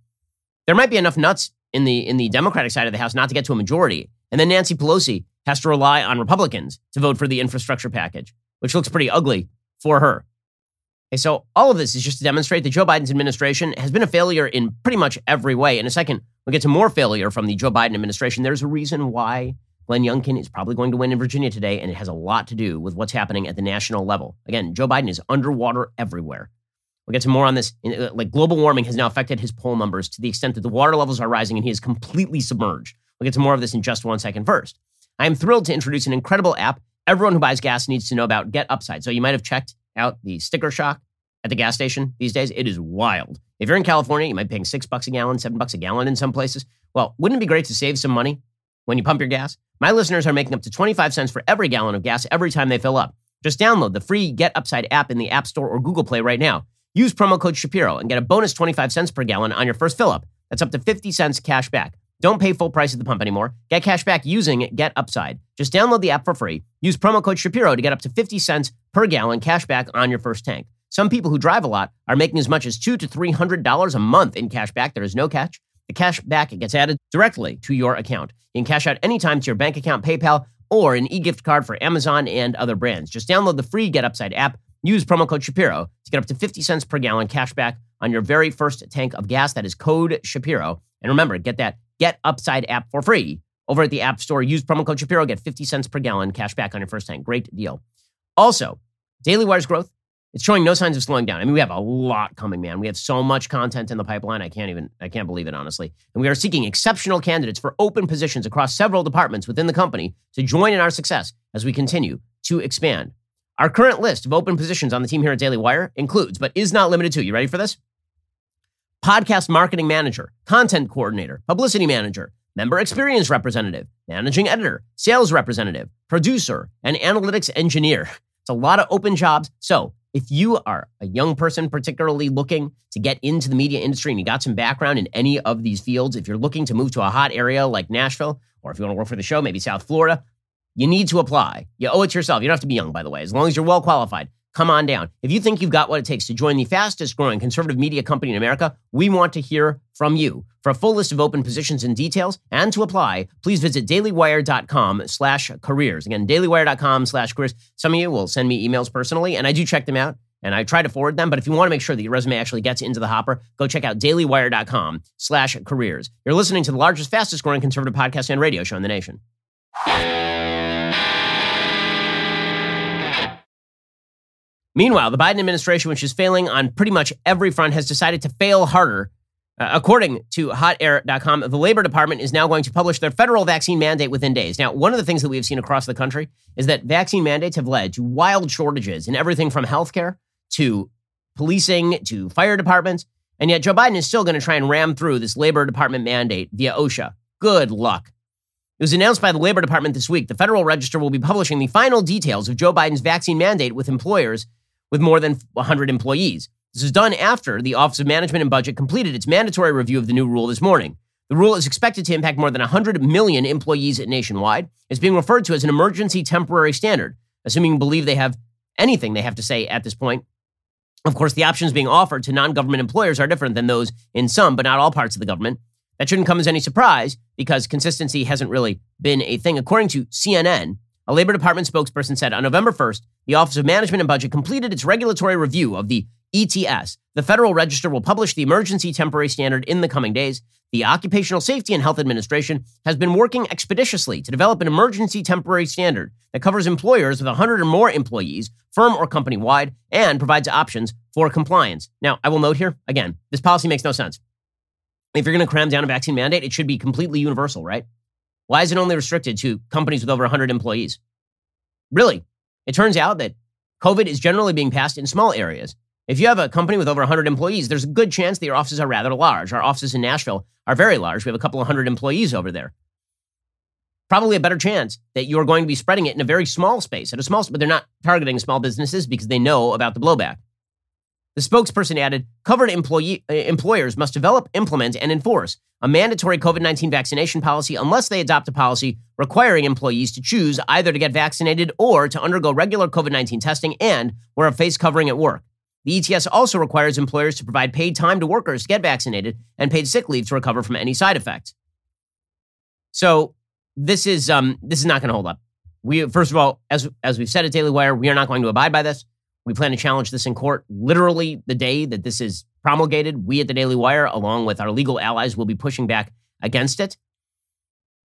There might be enough nuts in the in the Democratic side of the House not to get to a majority. And then Nancy Pelosi has to rely on Republicans to vote for the infrastructure package, which looks pretty ugly for her. So all of this is just to demonstrate that Joe Biden's administration has been a failure in pretty much every way. In a second, we'll get to more failure from the Joe Biden administration. There's a reason why Glenn Youngkin is probably going to win in Virginia today, and it has a lot to do with what's happening at the national level. Again, Joe Biden is underwater everywhere. We'll get to more on this. Uh, like global warming has now affected his poll numbers to the extent that the water levels are rising and he is completely submerged. We'll get to more of this in just one second. First, I am thrilled to introduce an incredible app everyone who buys gas needs to know about Get Upside. So you might have checked out the sticker shock at the gas station these days. It is wild. If you're in California, you might be paying six bucks a gallon, seven bucks a gallon in some places. Well, wouldn't it be great to save some money when you pump your gas? My listeners are making up to 25 cents for every gallon of gas every time they fill up. Just download the free Get Upside app in the App Store or Google Play right now. Use promo code Shapiro and get a bonus 25 cents per gallon on your first fill up. That's up to 50 cents cash back. Don't pay full price at the pump anymore. Get cash back using Get Upside. Just download the app for free. Use promo code Shapiro to get up to 50 cents per gallon cash back on your first tank. Some people who drive a lot are making as much as two to three hundred dollars a month in cash back. There is no catch. The cash back gets added directly to your account. You can cash out anytime to your bank account, PayPal, or an e-gift card for Amazon and other brands. Just download the free Get Upside app Use promo code Shapiro to get up to 50 cents per gallon cash back on your very first tank of gas. That is code Shapiro. And remember, get that Get Upside app for free over at the App Store. Use promo code Shapiro, get 50 cents per gallon cash back on your first tank. Great deal. Also, Daily Wire's growth, it's showing no signs of slowing down. I mean, we have a lot coming, man. We have so much content in the pipeline. I can't even, I can't believe it, honestly. And we are seeking exceptional candidates for open positions across several departments within the company to join in our success as we continue to expand. Our current list of open positions on the team here at Daily Wire includes, but is not limited to, you ready for this? Podcast marketing manager, content coordinator, publicity manager, member experience representative, managing editor, sales representative, producer, and analytics engineer. It's a lot of open jobs. So if you are a young person, particularly looking to get into the media industry and you got some background in any of these fields, if you're looking to move to a hot area like Nashville or if you want to work for the show, maybe South Florida, you need to apply. You owe it to yourself. You don't have to be young, by the way, as long as you're well qualified. Come on down. If you think you've got what it takes to join the fastest growing conservative media company in America, we want to hear from you. For a full list of open positions and details and to apply, please visit dailywire.com slash careers. Again, dailywire.com slash careers. Some of you will send me emails personally, and I do check them out and I try to forward them. But if you want to make sure that your resume actually gets into the hopper, go check out dailywire.com slash careers. You're listening to the largest, fastest growing conservative podcast and radio show in the nation. Meanwhile, the Biden administration, which is failing on pretty much every front, has decided to fail harder. Uh, according to hotair.com, the Labor Department is now going to publish their federal vaccine mandate within days. Now, one of the things that we have seen across the country is that vaccine mandates have led to wild shortages in everything from healthcare to policing to fire departments. And yet, Joe Biden is still going to try and ram through this Labor Department mandate via OSHA. Good luck. It was announced by the Labor Department this week. The Federal Register will be publishing the final details of Joe Biden's vaccine mandate with employers with more than 100 employees. This was done after the Office of Management and Budget completed its mandatory review of the new rule this morning. The rule is expected to impact more than 100 million employees nationwide. It's being referred to as an emergency temporary standard, assuming you believe they have anything they have to say at this point. Of course, the options being offered to non government employers are different than those in some, but not all parts of the government. That shouldn't come as any surprise because consistency hasn't really been a thing. According to CNN, a Labor Department spokesperson said on November 1st, the Office of Management and Budget completed its regulatory review of the ETS. The Federal Register will publish the emergency temporary standard in the coming days. The Occupational Safety and Health Administration has been working expeditiously to develop an emergency temporary standard that covers employers with 100 or more employees, firm or company wide, and provides options for compliance. Now, I will note here again, this policy makes no sense. If you're going to cram down a vaccine mandate, it should be completely universal, right? Why is it only restricted to companies with over 100 employees? Really, it turns out that COVID is generally being passed in small areas. If you have a company with over 100 employees, there's a good chance that your offices are rather large. Our offices in Nashville are very large. We have a couple of hundred employees over there. Probably a better chance that you're going to be spreading it in a very small space, at a small, but they're not targeting small businesses because they know about the blowback. The spokesperson added covered employee, uh, employers must develop, implement, and enforce a mandatory COVID 19 vaccination policy unless they adopt a policy requiring employees to choose either to get vaccinated or to undergo regular COVID 19 testing and wear a face covering at work. The ETS also requires employers to provide paid time to workers to get vaccinated and paid sick leave to recover from any side effects. So this is um, this is not going to hold up. We first of all, as as we've said at Daily Wire, we are not going to abide by this. We plan to challenge this in court literally the day that this is promulgated. We at the Daily Wire, along with our legal allies, will be pushing back against it.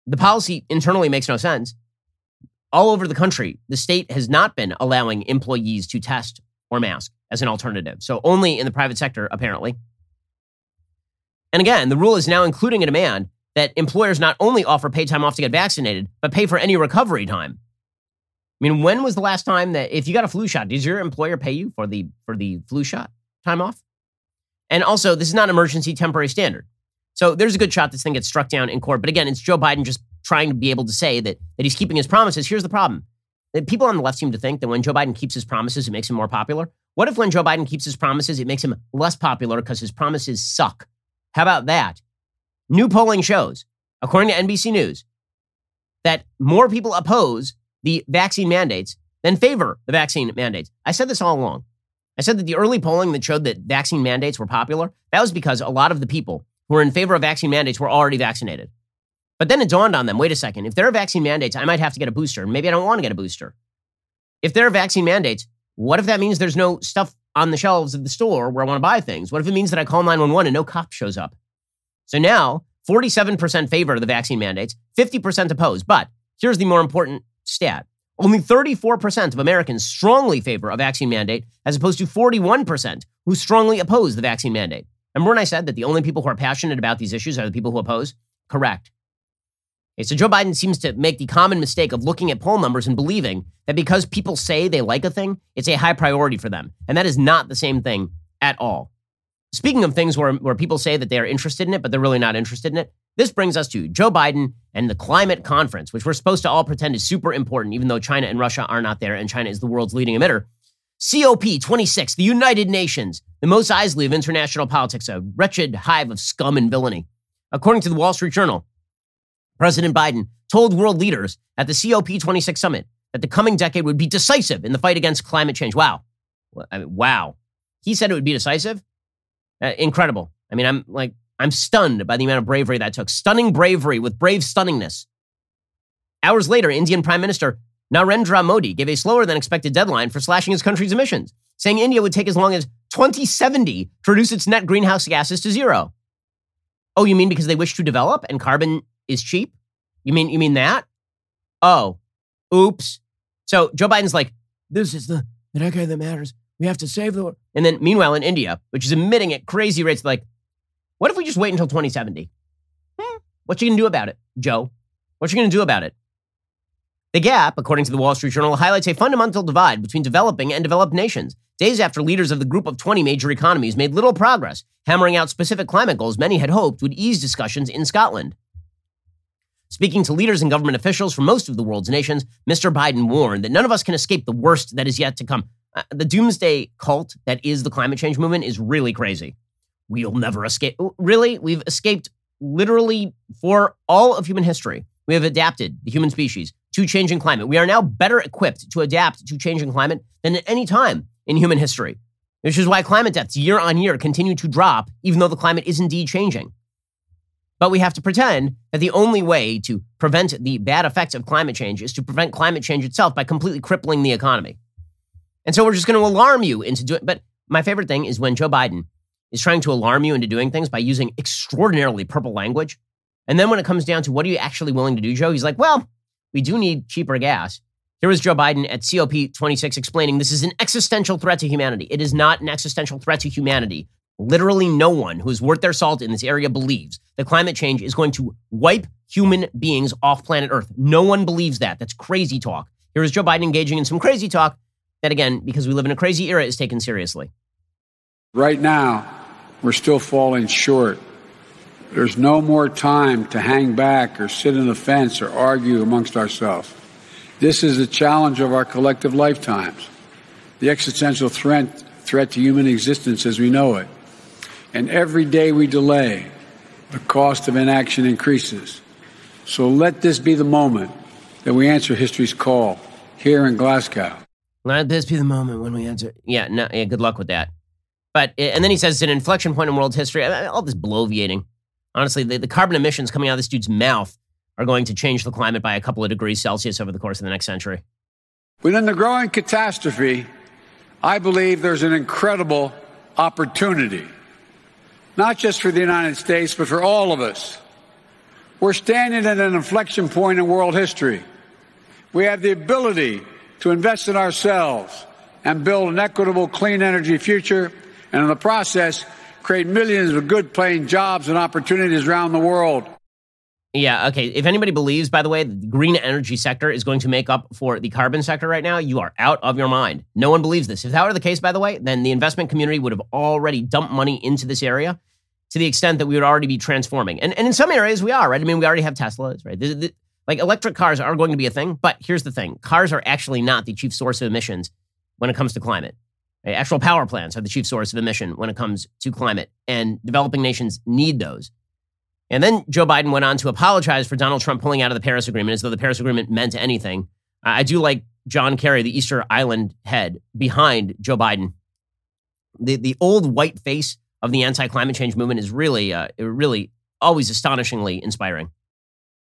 The policy internally makes no sense. All over the country, the state has not been allowing employees to test or mask as an alternative. So only in the private sector, apparently. And again, the rule is now including a demand that employers not only offer paid time off to get vaccinated, but pay for any recovery time. I mean, when was the last time that if you got a flu shot, did your employer pay you for the for the flu shot time off? And also, this is not an emergency temporary standard. So there's a good shot this thing gets struck down in court. But again, it's Joe Biden just trying to be able to say that that he's keeping his promises. Here's the problem. People on the left seem to think that when Joe Biden keeps his promises, it makes him more popular. What if when Joe Biden keeps his promises, it makes him less popular because his promises suck? How about that? New polling shows, according to NBC News, that more people oppose the vaccine mandates than favor the vaccine mandates. I said this all along. I said that the early polling that showed that vaccine mandates were popular, that was because a lot of the people who were in favor of vaccine mandates were already vaccinated. But then it dawned on them wait a second, if there are vaccine mandates, I might have to get a booster. Maybe I don't want to get a booster. If there are vaccine mandates, what if that means there's no stuff on the shelves of the store where I want to buy things? What if it means that I call 911 and no cop shows up? So now, 47% favor the vaccine mandates, 50% oppose. But here's the more important stat only 34% of Americans strongly favor a vaccine mandate, as opposed to 41% who strongly oppose the vaccine mandate. Remember when I said that the only people who are passionate about these issues are the people who oppose? Correct. Okay, so Joe Biden seems to make the common mistake of looking at poll numbers and believing that because people say they like a thing, it's a high priority for them. And that is not the same thing at all. Speaking of things where, where people say that they are interested in it, but they're really not interested in it, this brings us to Joe Biden and the climate conference, which we're supposed to all pretend is super important, even though China and Russia are not there, and China is the world's leading emitter. COP26, the United Nations, the Mos Eisley of international politics, a wretched hive of scum and villainy. According to the Wall Street Journal, President Biden told world leaders at the COP26 summit that the coming decade would be decisive in the fight against climate change. Wow. I mean, wow. He said it would be decisive. Uh, incredible. I mean, I'm like, I'm stunned by the amount of bravery that took. Stunning bravery with brave stunningness. Hours later, Indian Prime Minister Narendra Modi gave a slower than expected deadline for slashing his country's emissions, saying India would take as long as 2070 to reduce its net greenhouse gases to zero. Oh, you mean because they wish to develop and carbon is cheap? You mean you mean that? Oh, oops. So Joe Biden's like, this is the, the decade that matters. We have to save the world. And then meanwhile in India, which is emitting at crazy rates, like, what if we just wait until 2070? Hmm, what you gonna do about it, Joe? What you gonna do about it? The gap, according to the Wall Street Journal, highlights a fundamental divide between developing and developed nations. Days after leaders of the group of 20 major economies made little progress, hammering out specific climate goals many had hoped would ease discussions in Scotland. Speaking to leaders and government officials from most of the world's nations, Mr. Biden warned that none of us can escape the worst that is yet to come. Uh, the doomsday cult that is the climate change movement is really crazy. We'll never escape. Really? We've escaped literally for all of human history. We have adapted, the human species, to changing climate. We are now better equipped to adapt to changing climate than at any time in human history, which is why climate deaths year on year continue to drop, even though the climate is indeed changing. But we have to pretend that the only way to prevent the bad effects of climate change is to prevent climate change itself by completely crippling the economy. And so we're just going to alarm you into doing. But my favorite thing is when Joe Biden is trying to alarm you into doing things by using extraordinarily purple language. And then when it comes down to what are you actually willing to do, Joe? He's like, well, we do need cheaper gas. Here was Joe Biden at COP26 explaining this is an existential threat to humanity. It is not an existential threat to humanity. Literally, no one who is worth their salt in this area believes that climate change is going to wipe human beings off planet Earth. No one believes that. That's crazy talk. Here is Joe Biden engaging in some crazy talk that, again, because we live in a crazy era, is taken seriously. Right now, we're still falling short. There's no more time to hang back or sit in the fence or argue amongst ourselves. This is the challenge of our collective lifetimes, the existential threat, threat to human existence as we know it. And every day we delay, the cost of inaction increases. So let this be the moment that we answer history's call here in Glasgow. Let this be the moment when we answer. Yeah, no, yeah, good luck with that. But, eh, and then he says it's an inflection point in world history. Eh, all this bloviating. Honestly, the, the carbon emissions coming out of this dude's mouth are going to change the climate by a couple of degrees Celsius over the course of the next century. Within the growing catastrophe, I believe there's an incredible opportunity not just for the United States, but for all of us. We're standing at an inflection point in world history. We have the ability to invest in ourselves and build an equitable, clean energy future, and in the process, create millions of good paying jobs and opportunities around the world. Yeah, okay. If anybody believes, by the way, the green energy sector is going to make up for the carbon sector right now, you are out of your mind. No one believes this. If that were the case, by the way, then the investment community would have already dumped money into this area to the extent that we would already be transforming. And, and in some areas, we are, right? I mean, we already have Teslas, right? Like electric cars are going to be a thing, but here's the thing cars are actually not the chief source of emissions when it comes to climate. Right? Actual power plants are the chief source of emission when it comes to climate, and developing nations need those. And then Joe Biden went on to apologize for Donald Trump pulling out of the Paris Agreement as though the Paris Agreement meant anything. I do like John Kerry, the Easter Island head behind Joe Biden. The, the old white face of the anti climate change movement is really, uh, really always astonishingly inspiring.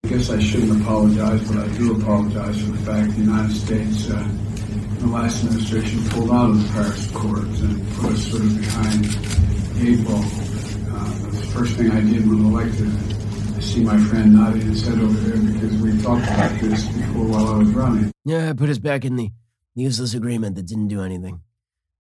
I guess I shouldn't apologize, but I do apologize for the fact the United States, uh, the last administration, pulled out of the Paris Accords and put us sort of behind the eight ball The first thing I did when elected, I see my friend nodding his head over there because we talked about this before while I was running. Yeah, put us back in the useless agreement that didn't do anything.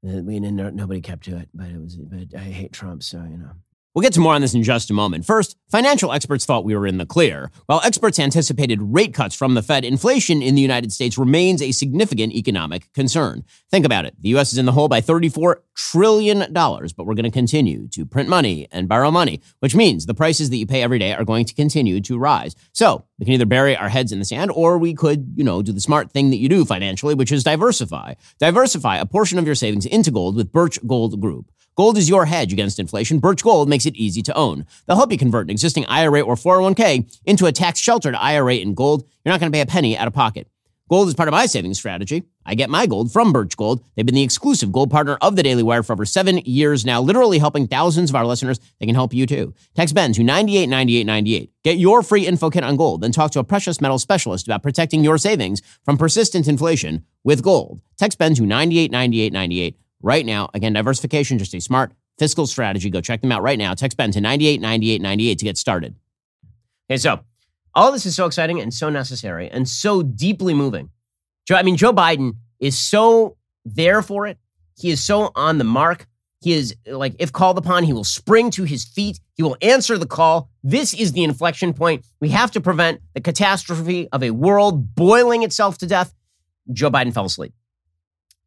Uh, we didn't. Nobody kept to it, but it was. But I hate Trump, so you know. We'll get to more on this in just a moment. First, financial experts thought we were in the clear. While experts anticipated rate cuts from the Fed, inflation in the United States remains a significant economic concern. Think about it. The U.S. is in the hole by $34 trillion, but we're going to continue to print money and borrow money, which means the prices that you pay every day are going to continue to rise. So we can either bury our heads in the sand or we could, you know, do the smart thing that you do financially, which is diversify. Diversify a portion of your savings into gold with Birch Gold Group. Gold is your hedge against inflation. Birch Gold makes it easy to own. They'll help you convert an existing IRA or 401k into a tax sheltered IRA in gold. You're not going to pay a penny out of pocket. Gold is part of my savings strategy. I get my gold from Birch Gold. They've been the exclusive gold partner of the Daily Wire for over seven years now, literally helping thousands of our listeners. They can help you too. Text Ben to 989898. Get your free info kit on gold, then talk to a precious metal specialist about protecting your savings from persistent inflation with gold. Text Ben to 989898 right now. Again, diversification, just a smart fiscal strategy. Go check them out right now. Text Ben to 989898 to get started. Okay, so all this is so exciting and so necessary and so deeply moving. Joe, I mean, Joe Biden is so there for it. He is so on the mark. He is like, if called upon, he will spring to his feet. He will answer the call. This is the inflection point. We have to prevent the catastrophe of a world boiling itself to death. Joe Biden fell asleep,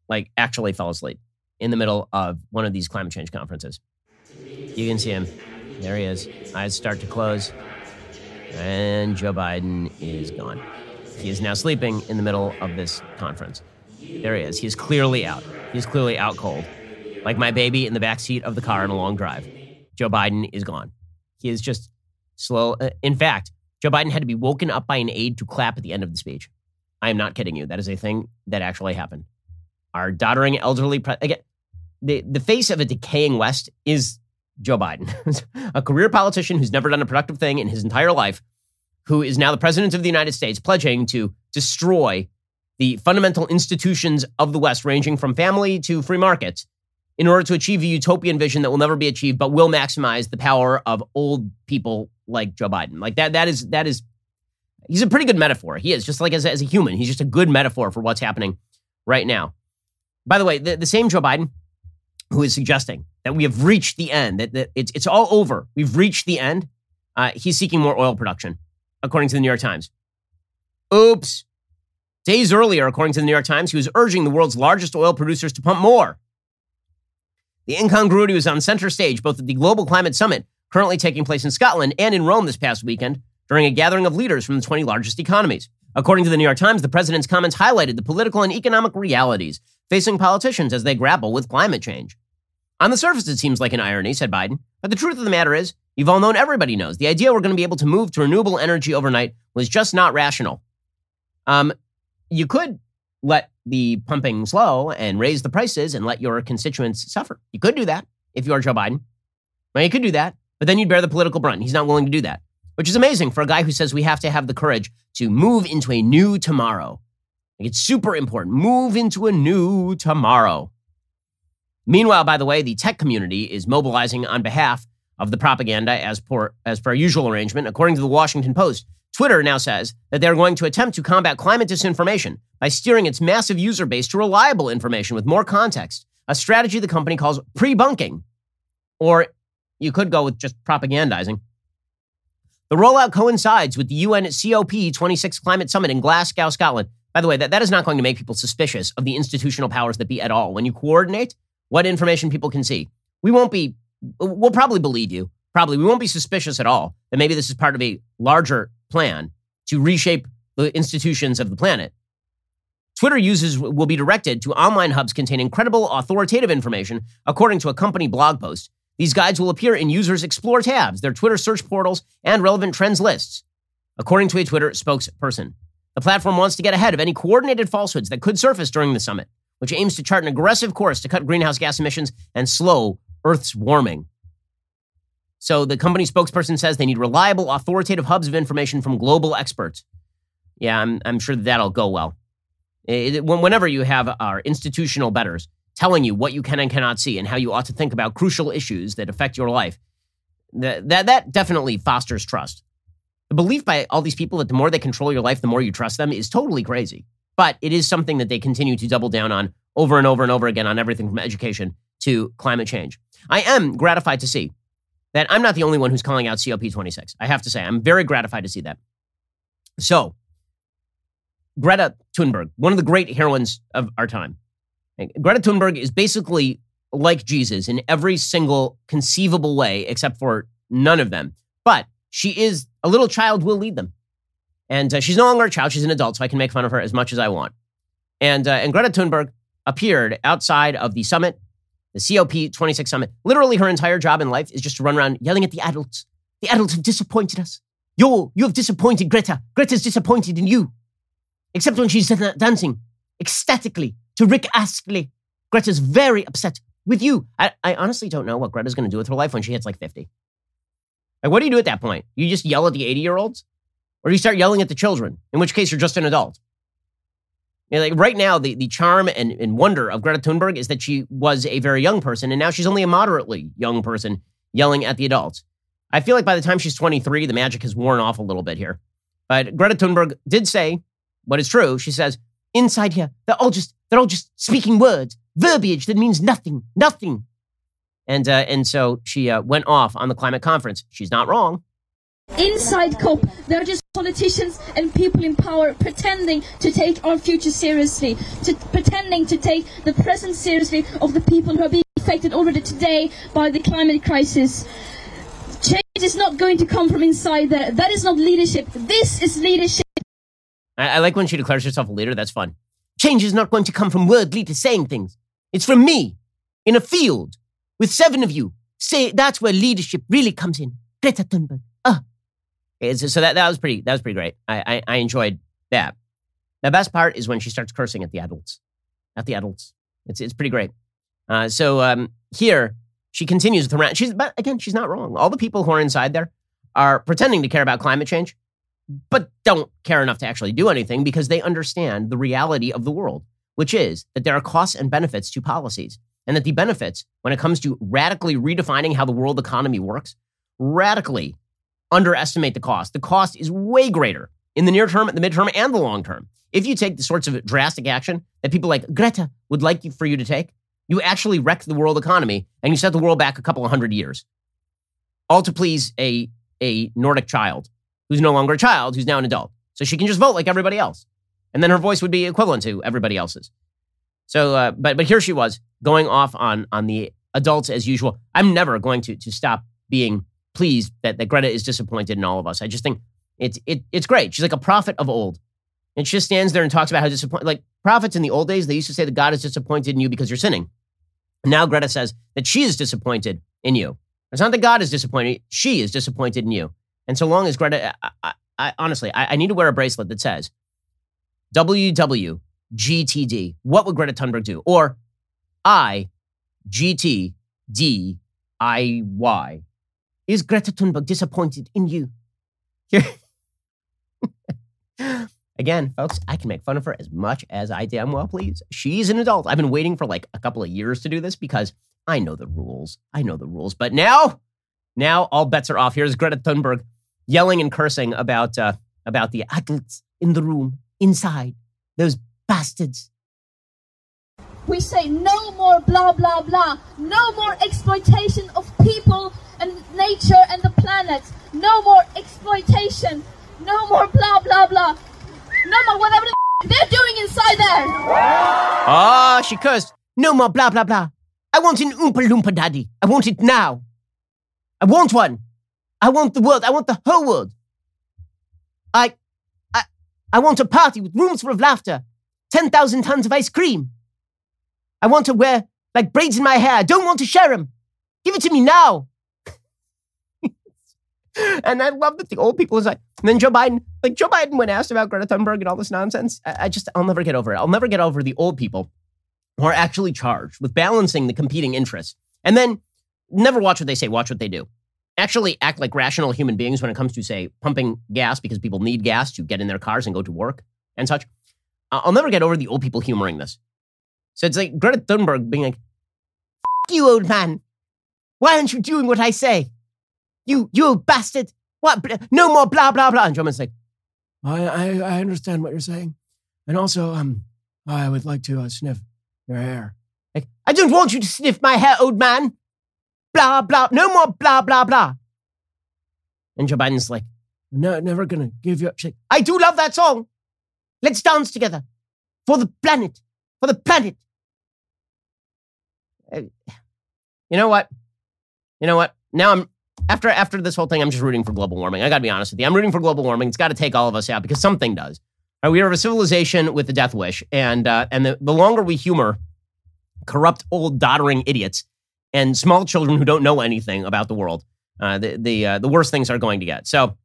like, actually fell asleep in the middle of one of these climate change conferences. You can see him. There he is. Eyes start to close. And Joe Biden is gone. He is now sleeping in the middle of this conference. There he is. He is clearly out. He's clearly out cold. Like my baby in the back seat of the car on a long drive. Joe Biden is gone. He is just slow. Uh, in fact, Joe Biden had to be woken up by an aide to clap at the end of the speech. I am not kidding you. That is a thing that actually happened. Our doddering elderly pre- again, the, the face of a decaying West is Joe Biden, a career politician who's never done a productive thing in his entire life, who is now the president of the United States, pledging to destroy the fundamental institutions of the West, ranging from family to free markets, in order to achieve a utopian vision that will never be achieved, but will maximize the power of old people like Joe Biden. Like that, that is that is he's a pretty good metaphor. He is just like as, as a human, he's just a good metaphor for what's happening right now. By the way, the, the same Joe Biden who is suggesting that we have reached the end, that, that it's, it's all over. We've reached the end. Uh, he's seeking more oil production, according to the New York Times. Oops. Days earlier, according to the New York Times, he was urging the world's largest oil producers to pump more. The incongruity was on center stage both at the Global Climate Summit, currently taking place in Scotland, and in Rome this past weekend during a gathering of leaders from the 20 largest economies. According to the New York Times, the president's comments highlighted the political and economic realities facing politicians as they grapple with climate change. On the surface, it seems like an irony, said Biden, but the truth of the matter is, you've all known everybody knows the idea we're going to be able to move to renewable energy overnight was just not rational. Um, you could let the pumping slow and raise the prices and let your constituents suffer. You could do that if you are Joe Biden. Well, you could do that, but then you'd bear the political brunt. He's not willing to do that, which is amazing for a guy who says we have to have the courage to move into a new tomorrow. Like it's super important. Move into a new tomorrow. Meanwhile, by the way, the tech community is mobilizing on behalf of the propaganda as per, as per usual arrangement. According to the Washington Post, Twitter now says that they're going to attempt to combat climate disinformation by steering its massive user base to reliable information with more context, a strategy the company calls pre-bunking. Or you could go with just propagandizing. The rollout coincides with the UN COP26 climate summit in Glasgow, Scotland. By the way, that, that is not going to make people suspicious of the institutional powers that be at all. When you coordinate, what information people can see. We won't be, we'll probably believe you. Probably. We won't be suspicious at all that maybe this is part of a larger plan to reshape the institutions of the planet. Twitter users will be directed to online hubs containing credible, authoritative information, according to a company blog post. These guides will appear in users' Explore tabs, their Twitter search portals, and relevant trends lists, according to a Twitter spokesperson. The platform wants to get ahead of any coordinated falsehoods that could surface during the summit which aims to chart an aggressive course to cut greenhouse gas emissions and slow Earth's warming. So the company spokesperson says they need reliable, authoritative hubs of information from global experts. Yeah, I'm, I'm sure that'll go well. It, whenever you have our institutional betters telling you what you can and cannot see and how you ought to think about crucial issues that affect your life, that, that, that definitely fosters trust. Belief by all these people that the more they control your life, the more you trust them is totally crazy. But it is something that they continue to double down on over and over and over again on everything from education to climate change. I am gratified to see that I'm not the only one who's calling out COP26. I have to say, I'm very gratified to see that. So, Greta Thunberg, one of the great heroines of our time. Greta Thunberg is basically like Jesus in every single conceivable way, except for none of them. But she is a little child will lead them. And uh, she's no longer a child; she's an adult, so I can make fun of her as much as I want. And uh, and Greta Thunberg appeared outside of the summit, the COP26 summit. Literally, her entire job in life is just to run around yelling at the adults. The adults have disappointed us. You, you have disappointed Greta. Greta's disappointed in you. Except when she's dancing ecstatically to Rick Astley. Greta's very upset with you. I, I honestly don't know what Greta's going to do with her life when she hits like 50. Like, what do you do at that point? You just yell at the 80 year olds? Or do you start yelling at the children? In which case, you're just an adult. You know, like right now, the, the charm and, and wonder of Greta Thunberg is that she was a very young person, and now she's only a moderately young person yelling at the adults. I feel like by the time she's 23, the magic has worn off a little bit here. But Greta Thunberg did say what is true. She says, inside here, they're all just they're all just speaking words, verbiage that means nothing, nothing. And uh, and so she uh, went off on the climate conference. She's not wrong. Inside COP, they're just politicians and people in power pretending to take our future seriously, to pretending to take the present seriously of the people who are being affected already today by the climate crisis. Change is not going to come from inside there. That is not leadership. This is leadership. I, I like when she declares herself a leader. That's fun. Change is not going to come from word leaders saying things. It's from me in a field with seven of you. Say that's where leadership really comes in. Greta Thunberg. Ah. So that, that was pretty that was pretty great. I, I, I enjoyed that. The best part is when she starts cursing at the adults. At the adults. It's it's pretty great. Uh, so um, here she continues with her rant. She's but again, she's not wrong. All the people who are inside there are pretending to care about climate change, but don't care enough to actually do anything because they understand the reality of the world, which is that there are costs and benefits to policies. And that the benefits, when it comes to radically redefining how the world economy works, radically underestimate the cost. The cost is way greater in the near term, the midterm, and the long term. If you take the sorts of drastic action that people like Greta would like for you to take, you actually wreck the world economy and you set the world back a couple of hundred years. All to please a, a Nordic child who's no longer a child, who's now an adult. So she can just vote like everybody else. And then her voice would be equivalent to everybody else's. So, uh, but but here she was going off on on the adults as usual. I'm never going to to stop being pleased that, that Greta is disappointed in all of us. I just think it's it, it's great. She's like a prophet of old. And she just stands there and talks about how disappointed, like prophets in the old days, they used to say that God is disappointed in you because you're sinning. Now Greta says that she is disappointed in you. It's not that God is disappointed, she is disappointed in you. And so long as Greta, I, I, I honestly, I, I, need to wear a bracelet that says WWGTD. What would Greta Thunberg do? Or I. Is Greta Thunberg disappointed in you? Again, folks, I can make fun of her as much as I damn well please. She's an adult. I've been waiting for like a couple of years to do this because I know the rules. I know the rules. But now, now all bets are off. Here's Greta Thunberg yelling and cursing about uh, about the adults in the room inside those bastards. We say no more blah blah blah. No more exploitation of people and nature and the planet. No more exploitation. No more blah blah blah. No more whatever the they're doing inside there. Ah, oh, she cursed. No more blah blah blah. I want an Oompa Loompa daddy. I want it now. I want one. I want the world. I want the whole world. I, I, I want a party with rooms full of laughter, 10,000 tons of ice cream. I want to wear like braids in my hair. I don't want to share them. Give it to me now. and I love that the old people is like, and then Joe Biden, like Joe Biden, when asked about Greta Thunberg and all this nonsense, I, I just, I'll never get over it. I'll never get over the old people who are actually charged with balancing the competing interests. And then never watch what they say, watch what they do actually act like rational human beings when it comes to, say, pumping gas because people need gas to get in their cars and go to work and such. I'll never get over the old people humoring this. So it's like Greta Thunberg being like, you, old man. Why aren't you doing what I say? You, you old bastard. What? No more blah, blah, blah. And Drummond's like, I, I, I understand what you're saying. And also, um, I would like to uh, sniff your hair. Like, I don't want you to sniff my hair, old man blah, blah, no more blah, blah, blah. And Joe Biden's like, no, never gonna give you up. Like, I do love that song. Let's dance together for the planet, for the planet. Uh, you know what? You know what? Now I'm after after this whole thing, I'm just rooting for global warming. I gotta be honest with you. I'm rooting for global warming. It's got to take all of us out because something does. Right, we are a civilization with a death wish, and uh, and the, the longer we humor corrupt, old, doddering idiots and small children who don't know anything about the world, uh, the the uh, the worst things are going to get. So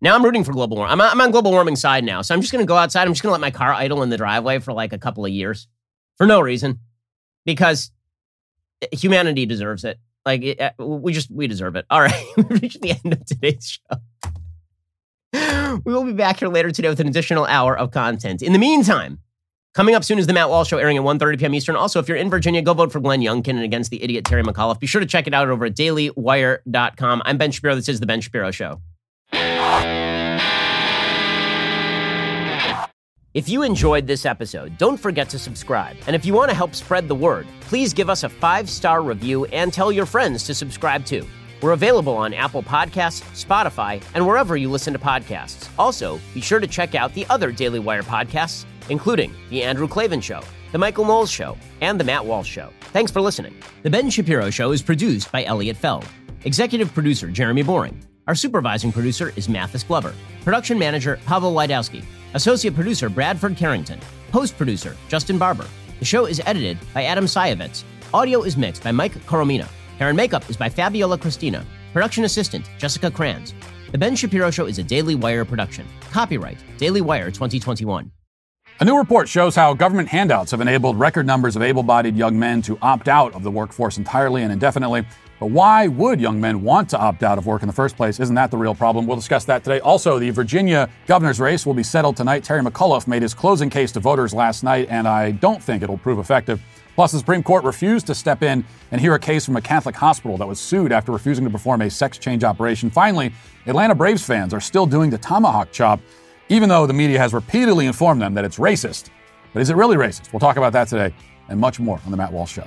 now I'm rooting for global warming. I'm, I'm on global warming side now. So I'm just going to go outside. I'm just going to let my car idle in the driveway for like a couple of years for no reason because humanity deserves it. Like uh, we just we deserve it. All right, We've reached the end of today's show. We will be back here later today with an additional hour of content. In the meantime, coming up soon is the Matt Walsh Show airing at 1.30 p.m. Eastern. Also, if you're in Virginia, go vote for Glenn Youngkin and against the idiot Terry McAuliffe. Be sure to check it out over at dailywire.com. I'm Ben Shapiro. This is the Ben Shapiro Show. If you enjoyed this episode, don't forget to subscribe. And if you want to help spread the word, please give us a five star review and tell your friends to subscribe too. We're available on Apple Podcasts, Spotify, and wherever you listen to podcasts. Also, be sure to check out the other Daily Wire podcasts, including The Andrew Klavan Show, The Michael Knowles Show, and The Matt Walsh Show. Thanks for listening. The Ben Shapiro Show is produced by Elliot Feld, executive producer Jeremy Boring. Our supervising producer is Mathis Glover, production manager Pavel Lydowski, associate producer Bradford Carrington, post producer Justin Barber. The show is edited by Adam Sayevitz. Audio is mixed by Mike Coromina. Hair and makeup is by Fabiola Cristina. Production assistant Jessica Kranz. The Ben Shapiro Show is a Daily Wire production. Copyright Daily Wire 2021. A new report shows how government handouts have enabled record numbers of able bodied young men to opt out of the workforce entirely and indefinitely. But why would young men want to opt out of work in the first place? Isn't that the real problem? We'll discuss that today. Also, the Virginia governor's race will be settled tonight. Terry McAuliffe made his closing case to voters last night, and I don't think it'll prove effective. Plus, the Supreme Court refused to step in and hear a case from a Catholic hospital that was sued after refusing to perform a sex change operation. Finally, Atlanta Braves fans are still doing the tomahawk chop, even though the media has repeatedly informed them that it's racist. But is it really racist? We'll talk about that today and much more on The Matt Walsh Show.